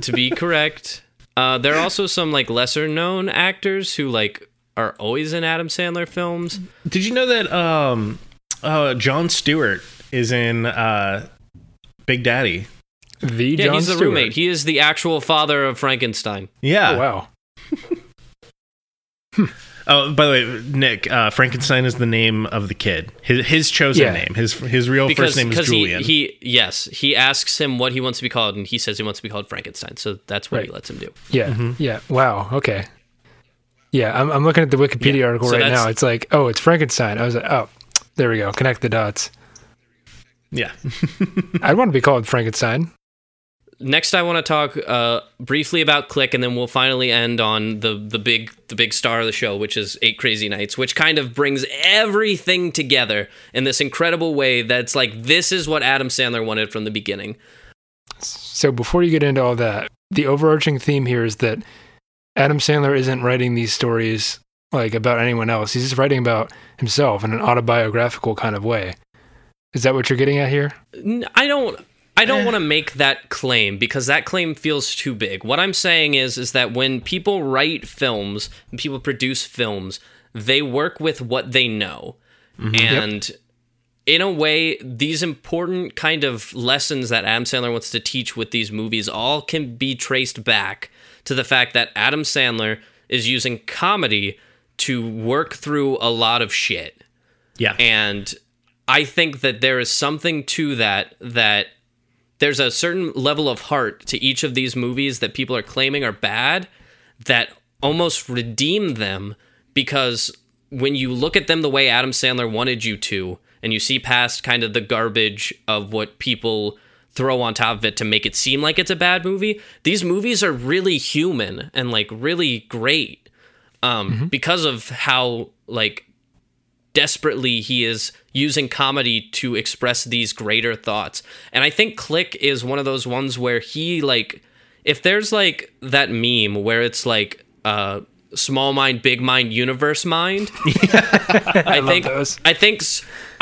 to be correct. Uh, there are also some like lesser known actors who like are always in Adam Sandler films.
Did you know that um, uh, Jon Stewart is in uh, Big Daddy?
The
Yeah,
Jon
he's the
Stewart.
roommate. He is the actual father of Frankenstein.
Yeah.
Oh, wow.
Oh, by the way, Nick, uh, Frankenstein is the name of the kid. His his chosen
Yeah.
name. His his real
Because
first name is
because he,
Julian.
he yes he asks him what he wants to be called and he says he wants to be called Frankenstein. So that's what he lets him do.
Yeah.
Mm-hmm.
Yeah. Wow. Okay. Yeah, I'm, I'm looking at the Wikipedia
Yeah,
article
so
right now. It's like, oh, it's Frankenstein. I was like, oh, there we go. Connect the dots.
yeah.
I'd want to be called Frankenstein.
Next i want to talk uh, briefly about click and then we'll finally end on the the big the big star of the show which is eight crazy nights which kind of brings everything together in this incredible way that's like this is what adam sandler wanted from the beginning
So before you get into all that, the overarching theme here is that Adam Sandler isn't writing these stories like about anyone else. He's just writing about himself in an autobiographical kind of way. Is that what you're getting at here?
I don't i don't want to make that claim because that claim feels too big. What i'm saying is is that when people write films and people produce films they work with what they know. Mm-hmm. And in a way, these important kind of lessons that Adam Sandler wants to teach with these movies all can be traced back to the fact that Adam Sandler is using comedy to work through a lot of shit.
Yeah.
And I think that there is something to that that there's a certain level of heart to each of these movies that people are claiming are bad that almost redeem them because when you look at them the way Adam Sandler wanted you to, and you see past kind of the garbage of what people throw on top of it to make it seem like it's a bad movie, these movies are really human and like really great um, because of how like desperately he is using comedy to express these greater thoughts. And I think Click is one of those ones where he like if there's like that meme where it's like uh small mind big mind universe mind I, think
those.
I think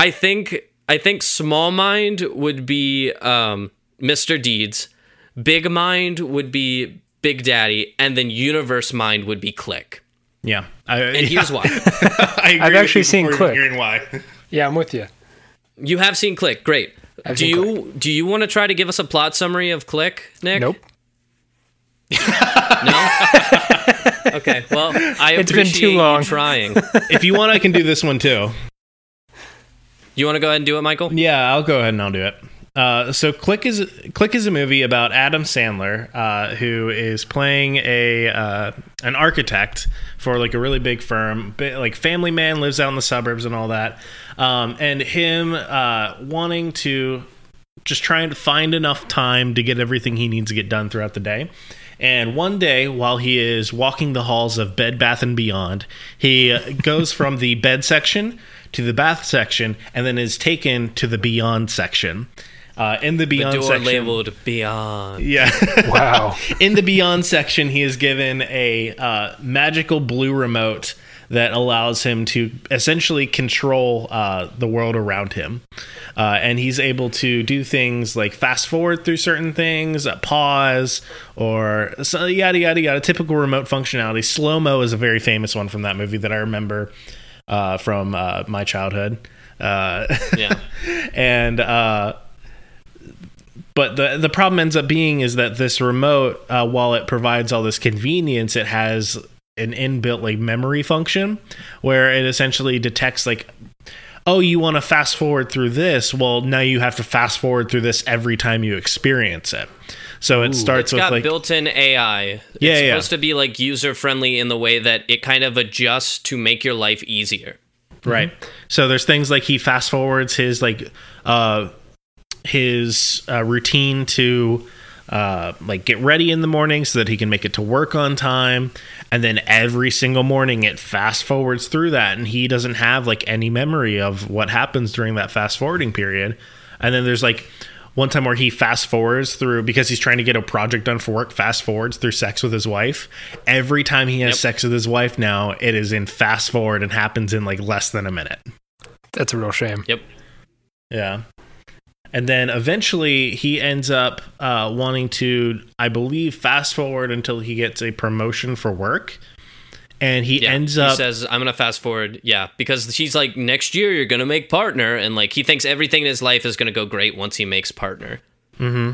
I think I think small mind would be um Mr. Deeds, big mind would be Big Daddy and then universe mind would be Click.
Yeah. I,
And here's why.
I agree
I've actually seen Click.
Hearing why.
Yeah, I'm with you.
You have seen Click. Great.
I've
do
seen
you do you want to try to give us a plot summary of Click, Nick?
Nope.
No. okay. Well, I
It's been
appreciate
too long.
you trying.
if you want, I can do this one too.
You want to go ahead and do it, Michael?
Yeah, I'll go ahead and I'll do it. Uh, so Click is Click is a movie about Adam Sandler, uh, who is playing a uh, an architect for like a really big firm, like family man, lives out in the suburbs and all that, um, and him uh, wanting to just trying to find enough time to get everything he needs to get done throughout the day. And one day, while he is walking the halls of Bed Bath and Beyond, he uh, goes from the bed section to the bath section, and then is taken to the Beyond section. Uh, in the
The
Beyond
door
section,
labeled Beyond.
yeah.
Wow.
in the Beyond section, he is given a uh, magical blue remote that allows him to essentially control uh, the world around him. Uh, and he's able to do things like fast forward through certain things, uh, pause, or so yada yada yada. Typical remote functionality. Slow mo is a very famous one from that movie that I remember uh, from uh, my childhood. Uh,
Yeah.
and uh, but the the problem ends up being is that this remote, uh, while it provides all this convenience, it has an inbuilt like memory function where it essentially detects like oh you want to fast forward through this well now you have to fast forward through this every time you experience it so it starts
It's
with
got
like
built-in AI. It's
Yeah, yeah.
supposed to be like user-friendly in the way that it kind of adjusts to make your life easier.
Right. So there's things like he fast forwards his like uh his uh, routine to uh like get ready in the morning so that he can make it to work on time and then every single morning it fast forwards through that and he doesn't have like any memory of what happens during that fast forwarding period and then there's like one time where he fast forwards through because he's trying to get a project done for work fast forwards through sex with his wife every time he has
Yep.
sex with his wife now it is in fast forward and happens in like less than a minute
That's a real shame.
Yep.
yeah and then eventually he ends up uh, wanting to i believe fast forward until he gets a promotion for work and he
Yeah.
ends
he
up
says, "I'm gonna fast forward." Yeah, because she's like, "Next year you're gonna make partner," and like he thinks everything in his life is gonna go great once he makes partner. hmm.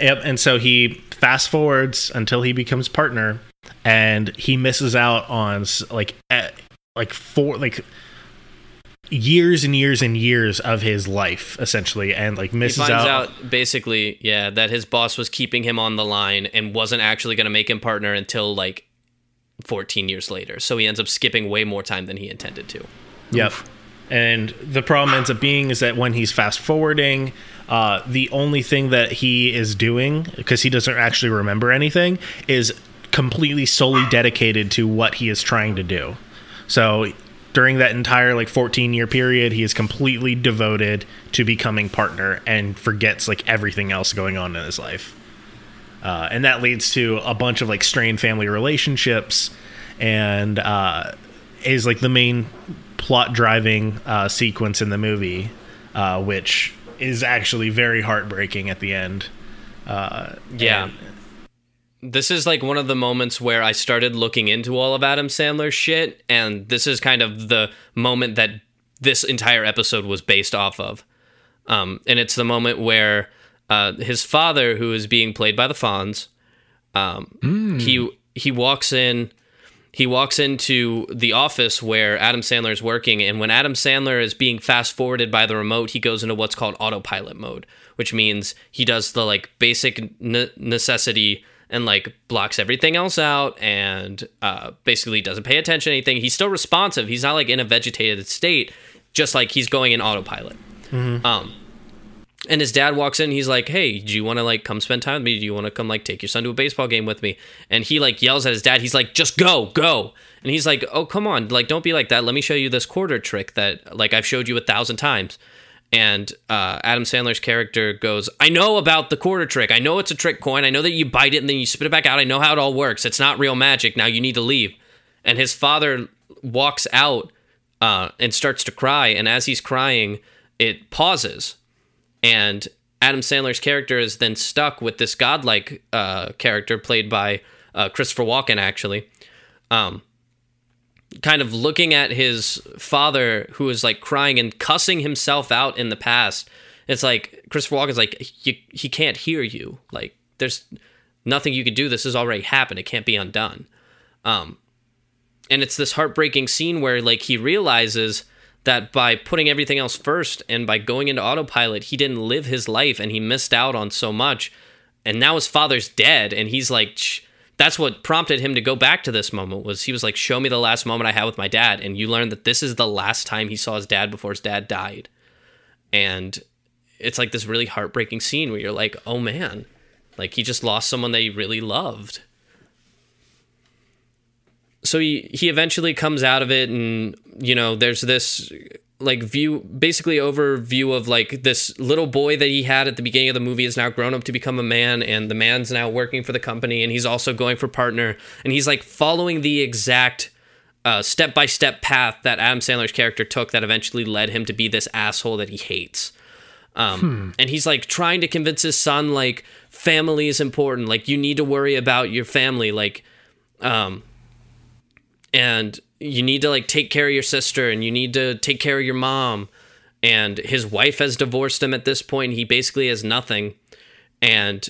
Yep, and so he fast forwards until he becomes partner, and he misses out on like like four like years and years and years of his life essentially, and like
He
misses
finds
out.
out basically, yeah, that his boss was keeping him on the line and wasn't actually gonna make him partner until like 14 years later. So he ends up skipping way more time than he intended to.
Yep. And the problem ends up being is that when he's fast forwarding, uh, the only thing that he is doing, because he doesn't actually remember anything, is completely solely dedicated to what he is trying to do. So during that entire like 14 year period, he is completely devoted to becoming partner and forgets like everything else going on in his life. Uh, and that leads to a bunch of like strained family relationships and uh, is like the main plot driving uh, sequence in the movie, uh, which is actually very heartbreaking at the end. Uh,
Yeah.
and-
This is like one of the moments where I started looking into all of Adam Sandler's shit, and this is kind of the moment that this entire episode was based off of. Um, and it's the moment where uh, his father, who is being played by the Fonz, um, he he walks in. he walks into the office where Adam Sandler is working, and when Adam Sandler is being fast forwarded by the remote, he goes into what's called autopilot mode, which means he does the like basic ne- necessity and like blocks everything else out and uh, basically doesn't pay attention to anything. He's still responsive. He's not like in a vegetated state, just like he's going in autopilot. Um, and his dad walks in. He's like, "Hey, do you want to like come spend time with me? Do you want to come like take your son to a baseball game with me?" And he like yells at his dad. He's like, "Just go, go!" And he's like, "Oh, come on, like don't be like that. Let me show you this quarter trick that like I've showed you a thousand times." And uh, Adam Sandler's character goes, "I know about the quarter trick. I know it's a trick coin. I know that you bite it and then you spit it back out. I know how it all works. It's not real magic. Now you need to leave." And his father walks out uh, and starts to cry. And as he's crying, it pauses and Adam Sandler's character is then stuck with this godlike uh, character played by uh, Christopher Walken, actually, um, kind of looking at his father who is like crying and cussing himself out in the past. It's like Christopher Walken's like he, he can't hear you. Like there's nothing you could do. This has already happened. It can't be undone. Um, and it's this heartbreaking scene where like he realizes that by putting everything else first and by going into autopilot, he didn't live his life and he missed out on so much. And now his father's dead, and he's like. That's what prompted him to go back to this moment. Was he was like, show me the last moment I had with my dad, and you learn that this is the last time he saw his dad before his dad died, and it's like this really heartbreaking scene where you're like, oh man, like he just lost someone that he really loved so he he eventually comes out of it and you know there's this like view basically overview of like this little boy that he had at the beginning of the movie is now grown up to become a man and the man's now working for the company and he's also going for partner. And he's like following the exact step by step path that Adam Sandler's character took that eventually led him to be this asshole that he hates. Um, And he's like trying to convince his son like family is important, like you need to worry about your family, like um, and you need to like take care of your sister and you need to take care of your mom. And his wife has divorced him at this point. He basically has nothing. And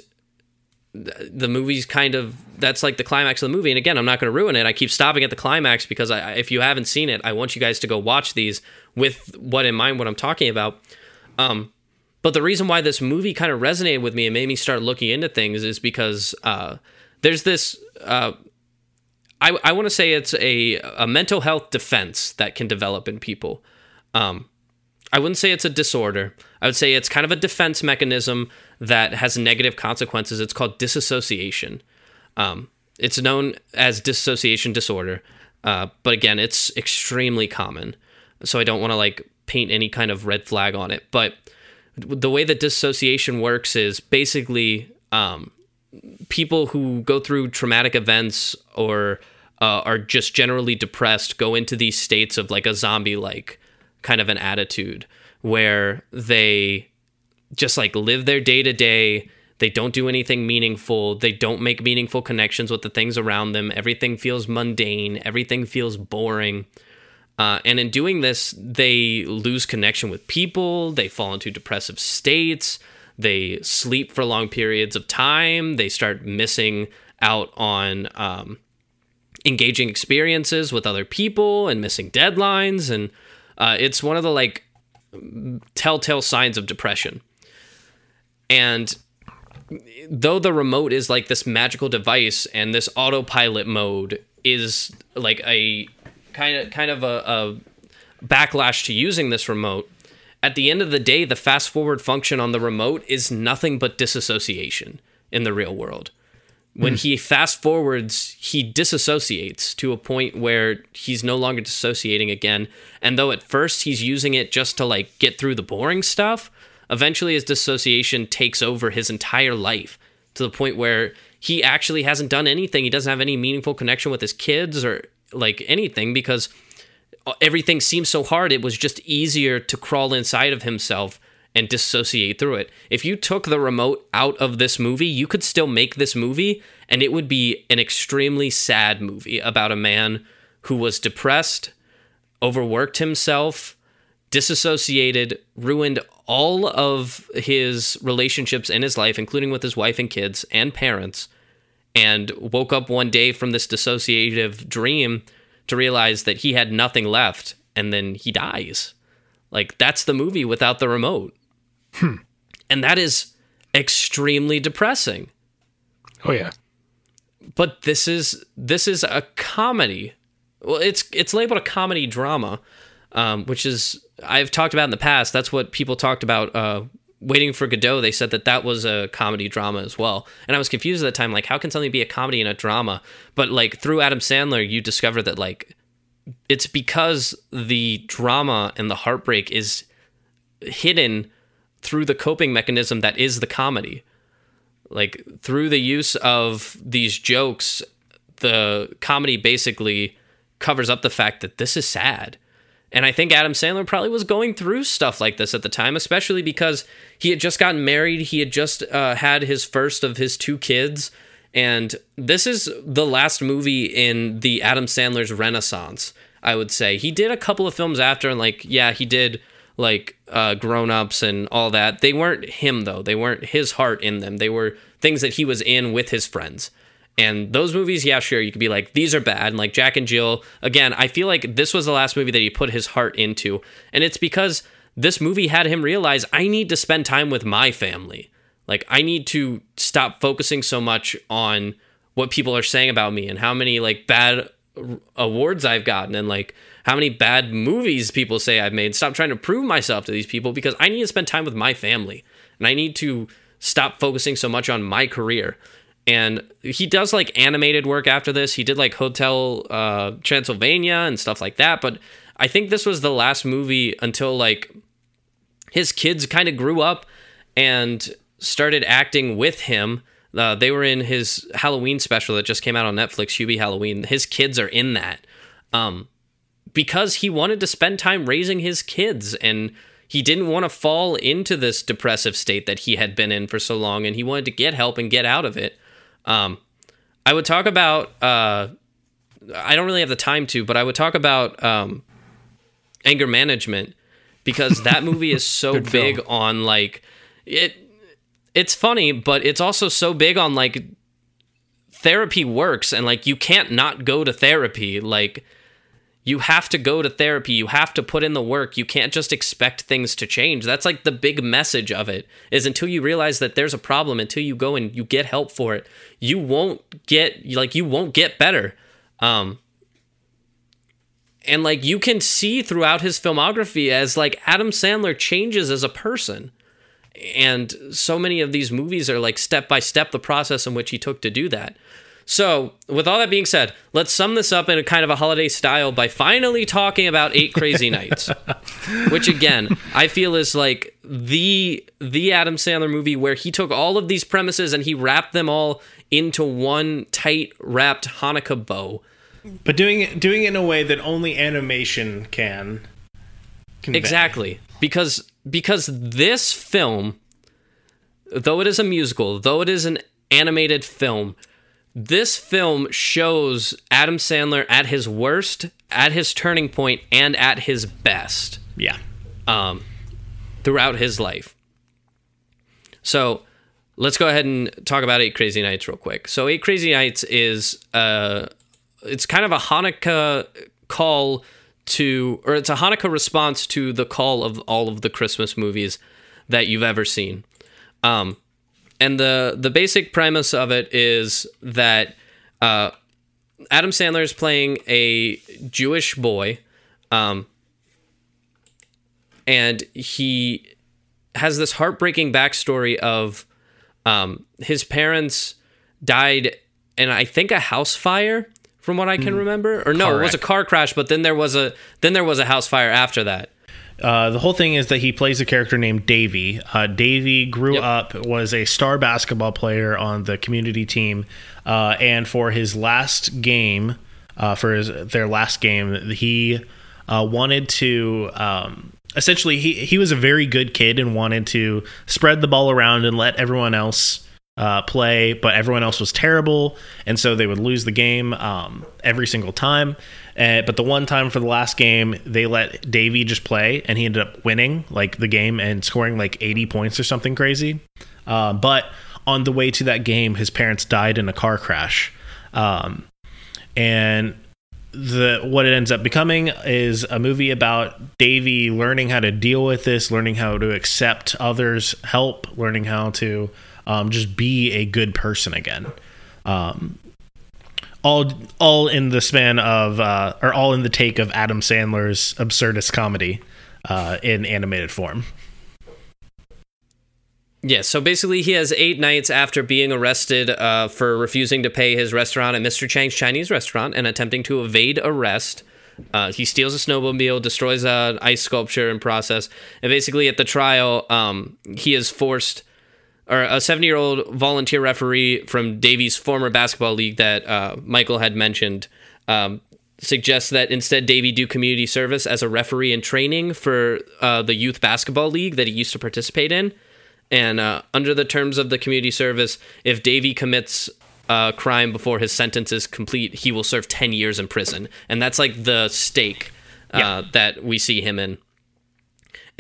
th- the movie's kind of that's like the climax of the movie. And again i'm not going to ruin it. I keep stopping at the climax because I, if you haven't seen it i want you guys to go watch these with what in mind what i'm talking about. Um, but the reason why this movie kind of resonated with me and made me start looking into things is because uh, there's this uh, I, I want to say it's a, a mental health defense that can develop in people. Um, I wouldn't say it's a disorder. I would say it's kind of a defense mechanism that has negative consequences. It's called disassociation. Um, it's known as dissociation disorder, uh, but again, it's extremely common. So I don't want to like paint any kind of red flag on it. But the way that dissociation works is basically um, people who go through traumatic events or uh, are just generally depressed go into these states of like a zombie like kind of an attitude where they just like live their day to day they don't do anything meaningful. They don't make meaningful connections with the things around them. Everything feels mundane. Everything feels boring. Uh, and in doing this they lose connection with people. They fall into depressive states. They sleep for long periods of time. They start missing out on um, engaging experiences with other people and missing deadlines and uh, it's one of the like telltale signs of depression. And though the remote is like this magical device and this autopilot mode is like a kind of kind of a, a backlash to using this remote at the end of the day the fast forward function on the remote is nothing but disassociation in the real world when hmm. he fast forwards, he disassociates to a point where he's no longer dissociating again. And though at first he's using it just to like get through the boring stuff, eventually his dissociation takes over his entire life to the point where he actually hasn't done anything. He doesn't have any meaningful connection with his kids or like anything because everything seems so hard. It was just easier to crawl inside of himself and dissociate through it. If you took the remote out of this movie, you could still make this movie and it would be an extremely sad movie about a man who was depressed, overworked himself, disassociated, ruined all of his relationships in his life, including with his wife and kids and parents, and woke up one day from this dissociative dream to realize that he had nothing left and then he dies. Like that's the movie without the remote.
Hmm.
And that is extremely depressing.
Oh yeah.
But this is this is a comedy. Well, it's it's labeled a comedy drama, um, which is I've talked about in the past. That's what people talked about. Uh, Waiting for Godot, they said that that was a comedy drama as well, and I was confused at the time. Like, how can something be a comedy and a drama? But like through Adam Sandler, you discover that like it's because the drama and the heartbreak is hidden through the coping mechanism that is the comedy. Like through the use of these jokes, the comedy basically covers up the fact that this is sad. And I think Adam Sandler probably was going through stuff like this at the time, especially because he had just gotten married. He had just uh, had his first of his two kids. And this is the last movie in the Adam Sandler's renaissance, I would say. He did a couple of films after, and like, yeah, he did like uh, Grown Ups and all that. They weren't him, though. They weren't his heart in them. They were things that he was in with his friends. And those movies, yeah, sure, you could be like, these are bad. And like Jack and Jill, again, I feel like this was the last movie that he put his heart into. And it's because this movie had him realize I need to spend time with my family. Like, I need to stop focusing so much on what people are saying about me and how many like bad awards I've gotten and like how many bad movies people say I've made. Stop trying to prove myself to these people because I need to spend time with my family and I need to stop focusing so much on my career and he does like animated work after this. He did like Hotel uh, Transylvania and stuff like that. But I think this was the last movie until like his kids kind of grew up and started acting with him. Uh, they were in his Halloween special that just came out on Netflix, Hubie Halloween. His kids are in that um, because he wanted to spend time raising his kids and he didn't want to fall into this depressive state that he had been in for so long and he wanted to get help and get out of it. Um, I would talk about. Uh, I don't really have the time to, but I would talk about um, anger management because that movie is so big film. on like it. It's funny, but it's also so big on like therapy works and like you can't not go to therapy. Like you have to go to therapy. You have to put in the work. You can't just expect things to change. That's like the big message of it is until you realize that there's a problem until you go and you get help for it you won't get like you won't get better. Um and like you can see throughout his filmography as like Adam Sandler changes as a person. And so many of these movies are like step by step the process in which he took to do that so, with all that being said, let's sum this up in a kind of a holiday style by finally talking about Eight Crazy Nights, which again I feel is like the the Adam Sandler movie where he took all of these premises and he wrapped them all into one tight wrapped Hanukkah bow.
But doing it doing it in a way that only animation can.
Convey. Exactly, because because this film, though it is a musical, though it is an animated film this film shows Adam Sandler at his worst, at his turning point, and at his best.
Yeah.
Um, throughout his life. So let's go ahead and talk about Eight Crazy Nights real quick. So Eight Crazy Nights is uh, it's kind of a Hanukkah call to, or it's a Hanukkah response to the call of all of the Christmas movies that you've ever seen. Um, and the the basic premise of it is that uh, Adam Sandler is playing a Jewish boy, um, and he has this heartbreaking backstory of um, his parents died in I think a house fire, from what I can mm. remember, or no, Correct. it was a car crash. But then there was a then there was a house fire after that.
Uh, the whole thing is that he plays a character named Davy. Uh, Davy grew yep. up, was a star basketball player on the community team, uh, and for his last game, uh, for his, their last game, he uh, wanted to. Um, essentially, he he was a very good kid and wanted to spread the ball around and let everyone else uh, play, but everyone else was terrible, and so they would lose the game um, every single time. Uh, but the one time for the last game, they let Davy just play, and he ended up winning like the game and scoring like 80 points or something crazy. Uh, but on the way to that game, his parents died in a car crash. Um, and the what it ends up becoming is a movie about Davy learning how to deal with this, learning how to accept others' help, learning how to um, just be a good person again. Um, all all in the span of uh, or all in the take of Adam Sandler's absurdist comedy uh, in animated form.
Yeah, so basically, he has eight nights after being arrested uh, for refusing to pay his restaurant at Mr. Chang's Chinese restaurant and attempting to evade arrest. Uh, he steals a snowmobile, destroys an ice sculpture in process, and basically at the trial, um, he is forced, or a 70 year old volunteer referee from Davy's former basketball league that uh, Michael had mentioned um, suggests that instead Davy do community service as a referee in training for uh, the youth basketball league that he used to participate in. And uh, under the terms of the community service, if Davy commits a crime before his sentence is complete, he will serve 10 years in prison. And that's like the stake uh,
Yeah.
that we see him in.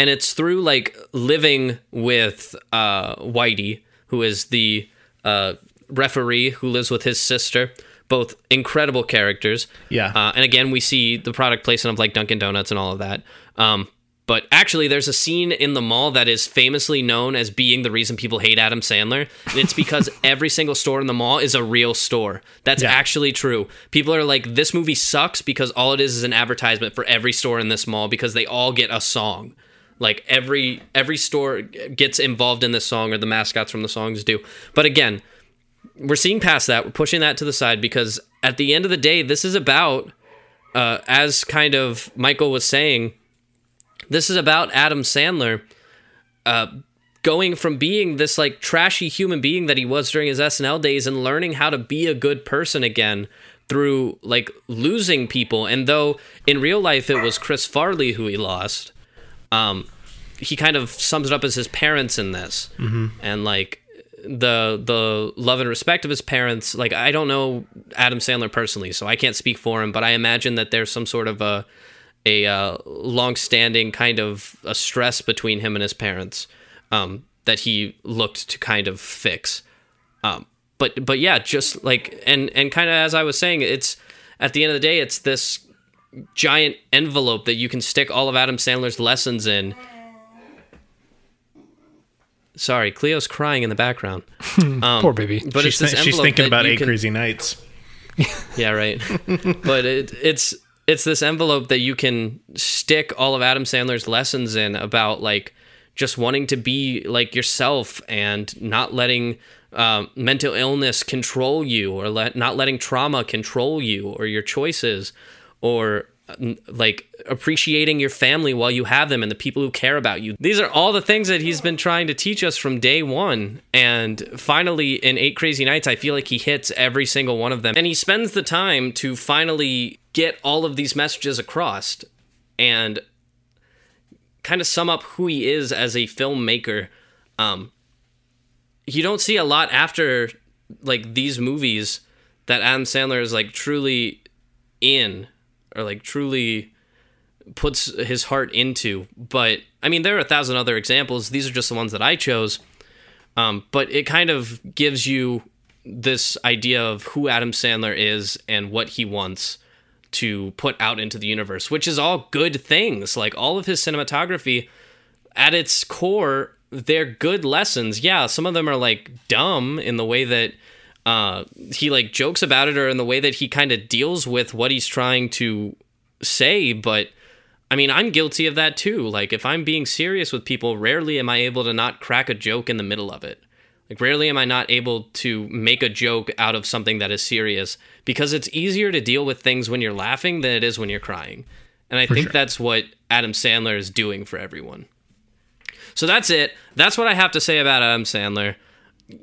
And it's through like living with uh, Whitey, who is the uh, referee who lives with his sister. Both incredible characters.
Yeah.
Uh, and again, we see the product placement of like Dunkin' Donuts and all of that. Um, but actually, there's a scene in the mall that is famously known as being the reason people hate Adam Sandler. And it's because every single store in the mall is a real store. That's
Yeah.
actually true. People are like, this movie sucks because all it is is an advertisement for every store in this mall because they all get a song. Like every every store gets involved in this song, or the mascots from the songs do. But again, we're seeing past that. We're pushing that to the side because at the end of the day, this is about, uh, as kind of Michael was saying, this is about Adam Sandler uh, going from being this like trashy human being that he was during his SNL days and learning how to be a good person again through like losing people. And though in real life it was Chris Farley who he lost, um, he kind of sums it up as his parents in this, and like the the love and respect of his parents. Like I don't know Adam Sandler personally, so I can't speak for him, but I imagine that there's some sort of a a uh, long-standing kind of a stress between him and his parents um, that he looked to kind of fix. Um, but but yeah, just like and and kind of as I was saying, it's at the end of the day, it's this giant envelope that you can stick all of Adam Sandler's lessons in. Sorry, Cleo's crying in the background. Um,
Poor baby.
But
she's,
it's this
thi- she's thinking about eight
can-
crazy nights.
yeah, right. but it, it's it's this envelope that you can stick all of Adam Sandler's lessons in about like just wanting to be like yourself and not letting um, mental illness control you or let not letting trauma control you or your choices or uh, like appreciating your family while you have them and the people who care about you. These are all the things that he's been trying to teach us from day one. And finally, in Eight Crazy Nights, I feel like he hits every single one of them. And he spends the time to finally get all of these messages across and kind of sum up who he is as a filmmaker. Um, you don't see a lot after like these movies that Adam Sandler is like truly in or like truly puts his heart into. But I mean, there are a thousand other examples. These are just the ones that I chose. Um, but it kind of gives you this idea of who Adam Sandler is and what he wants to put out into the universe, which is all good things. Like all of his cinematography, at its core, they're good lessons. Yeah, some of them are like dumb in the way that uh, he like jokes about it or in the way that he kind of deals with what he's trying to say. But I mean, I'm guilty of that too. Like, if I'm being serious with people, rarely am I able to not crack a joke in the middle of it. Like, rarely am I not able to make a joke out of something that is serious because it's easier to deal with things when you're laughing than it is when you're crying. And I think that's what Adam Sandler is doing for everyone. So that's it. That's what I have to say about Adam Sandler.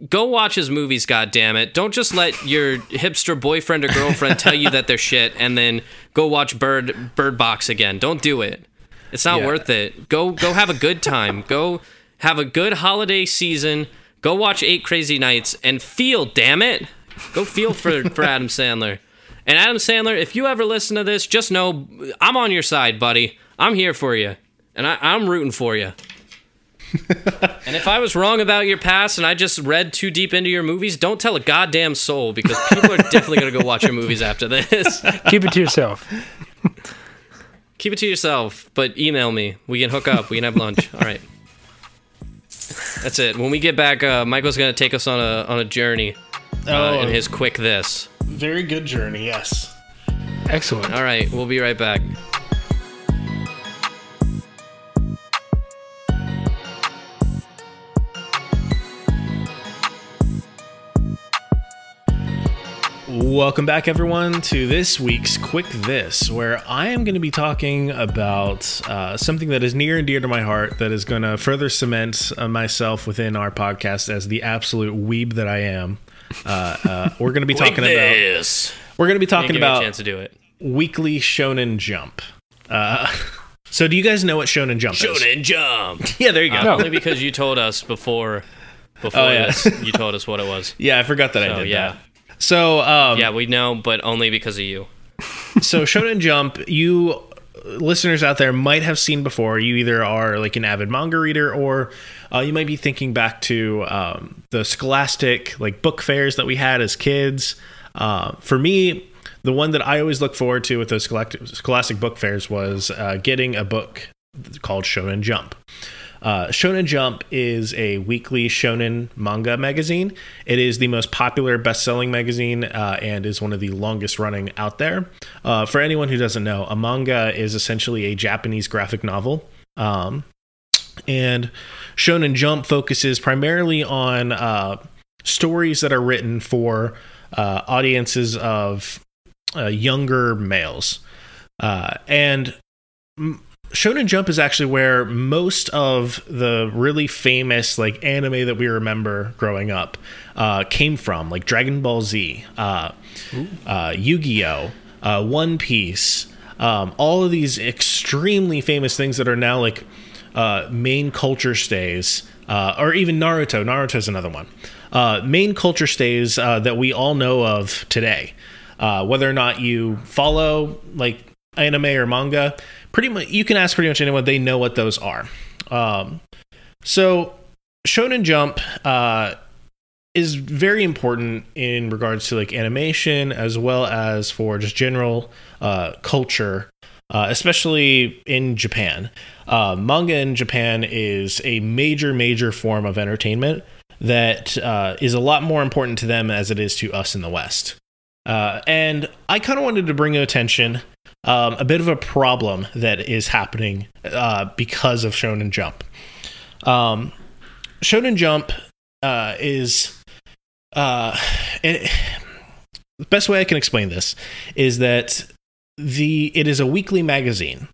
Go watch his movies, God damn it! Don't just let your hipster boyfriend or girlfriend tell you that they're shit, and then go watch Bird Bird Box again. Don't do it. It's not
Yeah.
worth it. Go go have a good time. Go have a good holiday season. Go watch Eight Crazy Nights and feel. Damn it! Go feel for for Adam Sandler. And Adam Sandler, if you ever listen to this, just know I'm on your side, buddy. I'm here for you, and I, I'm rooting for you. And if I was wrong about your past and I just read too deep into your movies, don't tell a goddamn soul because people are definitely going to go watch your movies after this.
Keep it to yourself.
Keep it to yourself, but email me. We can hook up. We can have lunch. All right. That's it. When we get back, uh, Michael's going to take us on a on a journey uh,
Oh.
in his quick this.
Very good journey, yes.
Excellent.
All right, we'll be right back.
Welcome back, everyone, to this week's Quick This, where I am going to be talking about uh, something that is near and dear to my heart that is going to further cement uh, myself within our podcast as the absolute weeb that I am. Uh, uh, we're going to be talking about
this.
we're going to be talking
give a
about
chance to do it.
Weekly Shonen Jump. Uh, so, do you guys know what Shonen Jump is?
Shonen Jump.
Yeah, there you go.
Uh, Only because you told us before. Before
Oh, yeah.
this, you told us what it was.
Yeah, I forgot that I did
yeah,
that. So, um,
yeah, we know, but only because of you.
so Shonen Jump, you listeners out there might have seen before. You either are like an avid manga reader, or uh, you might be thinking back to um, the Scholastic like book fairs that we had as kids. Uh, for me, the one that I always look forward to with those Scholastic, Scholastic book fairs was uh, getting a book called Shonen Jump. Uh, Shonen Jump is a weekly shonen manga magazine. It is the most popular best-selling magazine uh, and is one of the longest-running out there. Uh, for anyone who doesn't know, a manga is essentially a Japanese graphic novel. Um, and Shonen Jump focuses primarily on uh, stories that are written for uh, audiences of uh, younger males. And m- Shonen Jump is actually where most of the really famous like anime that we remember growing up uh, came from, like Dragon Ball Z, uh, uh, Yu-Gi-Oh, uh, One Piece, um, all of these extremely famous things that are now like uh, main culture stays, uh, or even Naruto. Naruto is another one. Uh, main culture stays uh, that we all know of today. Uh, whether or not you follow like anime or manga, pretty much you can ask pretty much anyone. They know what those are. Um, so Shonen Jump uh, is very important in regards to like animation as well as for just general uh, culture, uh, especially in Japan. Uh, manga in Japan is a major, major form of entertainment that uh, is a lot more important to them as it is to us in the West. Uh, and I kind of wanted to bring attention um, a bit of a problem that is happening uh, because of Shonen Jump. Um, Shonen Jump uh, is uh, it, the best way I can explain this is that the it is a weekly magazine.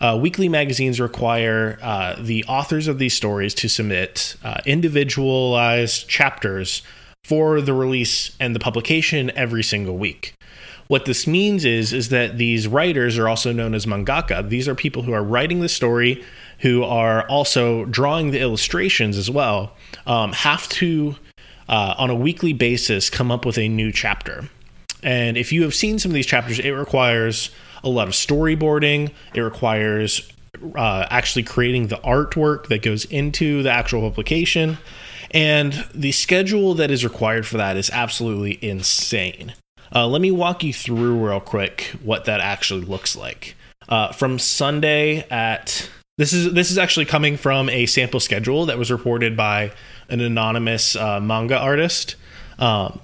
Uh, weekly magazines require uh, the authors of these stories to submit uh, individualized chapters for the release and the publication every single week. What this means is is that these writers are also known as mangaka. These are people who are writing the story, who are also drawing the illustrations as well. Um, have to uh, on a weekly basis come up with a new chapter. And if you have seen some of these chapters, it requires a lot of storyboarding. It requires uh, actually creating the artwork that goes into the actual publication. And the schedule that is required for that is absolutely insane. Uh, let me walk you through real quick what that actually looks like. Uh, from Sunday at this is this is actually coming from a sample schedule that was reported by an anonymous uh, manga artist. Um,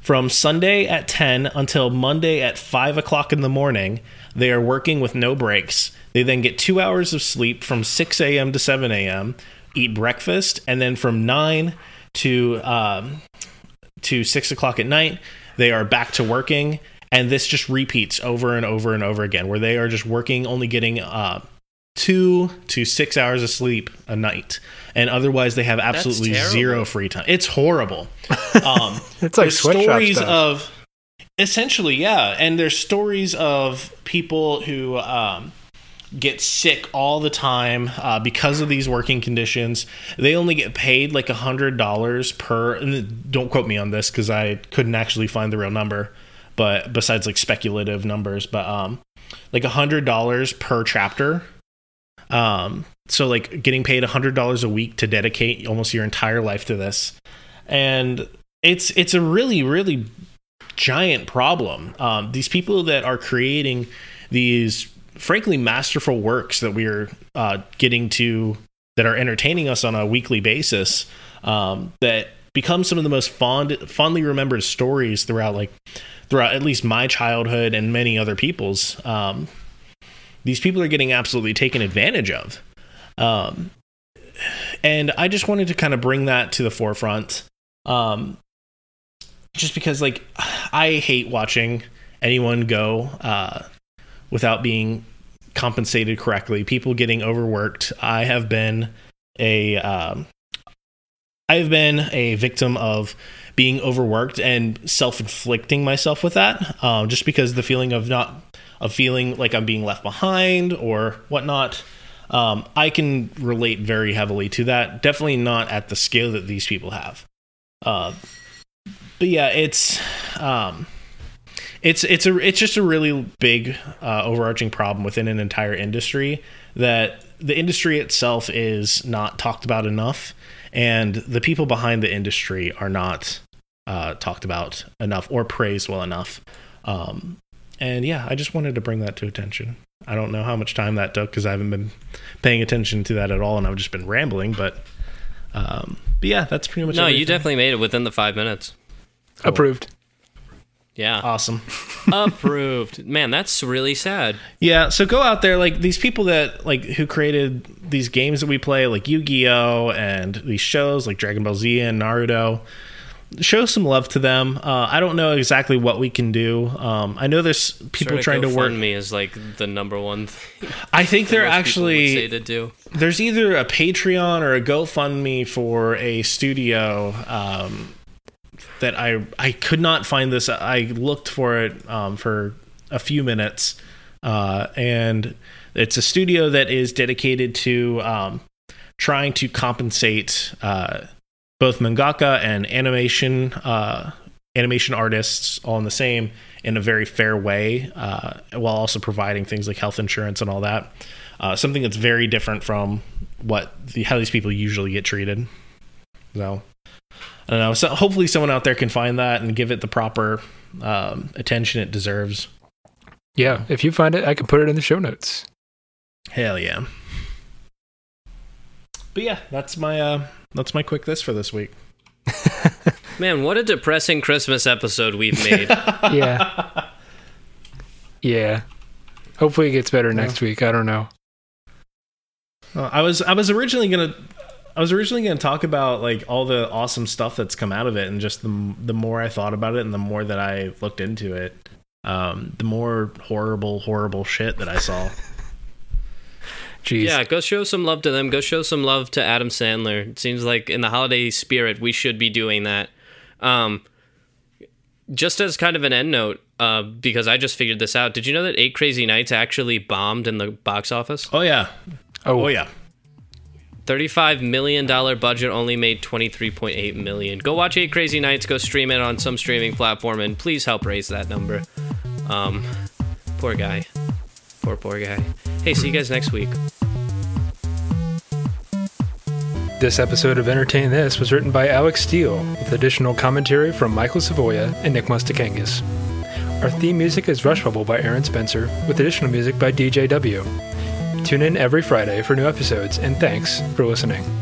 from Sunday at 10 until Monday at 5 o'clock in the morning, they are working with no breaks. They then get two hours of sleep from 6 a.m. to 7 a.m., eat breakfast, and then from 9 to, um, to 6 o'clock at night, they are back to working. And this just repeats over and over and over again, where they are just working, only getting uh, two to six hours of sleep a night. And otherwise, they have absolutely zero free time. It's horrible. Um,
It's like
stories
stuff.
of essentially yeah and there's stories of people who um, get sick all the time uh, because of these working conditions. They only get paid like a hundred dollars per and don't quote me on this because i couldn't actually find the real number but besides like speculative numbers but um like a hundred dollars per chapter. Um, so like getting paid hundred dollars a week to dedicate almost your entire life to this, and it's it's a really really giant problem. Um, these people that are creating these frankly masterful works that we are uh, getting to that are entertaining us on a weekly basis um, that become some of the most fond fondly remembered stories throughout like throughout at least my childhood and many other people's um, these people are getting absolutely taken advantage of. Um, and i just wanted to kind of bring that to the forefront um, just because like i hate watching anyone go uh, without being compensated correctly people getting overworked. I have been a um, i've been a victim of being overworked and self-inflicting myself with that um, just because the feeling of not of feeling like i'm being left behind or whatnot. Um, i can relate very heavily to that. Definitely not at the scale that these people have. Uh, but yeah it's um, it's it's a it's just a really big uh, overarching problem within an entire industry that the industry itself is not talked about enough and the people behind the industry are not uh, talked about enough or praised well enough um, and yeah i just wanted to bring that to attention i don't know how much time that took because i haven't been paying attention to that at all and i've just been rambling but um, but yeah that's pretty much it.
No, you definitely made it within the five minutes.
Approved.
Yeah.
awesome
Approved. Man, that's really sad.
Yeah, so go out there like these people that like who created these games that we play like Yu-Gi-Oh and these shows like Dragon Ball Z and Naruto. Show some love to them. Uh, I don't know exactly what we can do. Um, I know there's people trying
of
to work.
me is like the number one thing
I think they're
would say
actually
to do.
there's either a Patreon or a GoFundMe for a studio um, that I I could not find this. I looked for it um, for a few minutes, uh, and it's a studio that is dedicated to um, trying to compensate uh, both mangaka and animation uh, animation artists all in the same in a very fair way, uh, while also providing things like health insurance and all that. Uh, something that's very different from what the, how these people usually get treated. So I don't know. So hopefully someone out there can find that and give it the proper um, attention it deserves.
Yeah, if you find it, I can put it in the show notes.
Hell yeah. But yeah, that's my uh that's my quick this for this week.
Man, what a depressing Christmas episode we've made.
Yeah. yeah. Hopefully it gets better next week. I don't know.
Uh, I was I was originally gonna I was originally gonna talk about like all the awesome stuff that's come out of it, and just the the more I thought about it, and the more that I looked into it, um, the more horrible horrible shit that I saw.
Jeez.
yeah, go show some love to them. Go show some love to Adam Sandler. It seems like in the holiday spirit, we should be doing that. Um, just as kind of an end note, uh, because I just figured this out. Did you know that Eight Crazy Nights actually bombed in the box office?
oh yeah,
Oh,
oh yeah.
Thirty-five million dollar budget only made twenty-three point eight million. Go watch Eight Crazy Nights. Go stream it on some streaming platform, and please help raise that number. Um, poor guy, poor poor guy. Hey, see you guys next week.
This episode of Entertain This was written by Alex Steele, with additional commentary from Michael Savoya and Nick Mustakangis. Our theme music is Rush Bubble by Aaron Spencer, with additional music by DJW. Tune in every Friday for new episodes, and thanks for listening.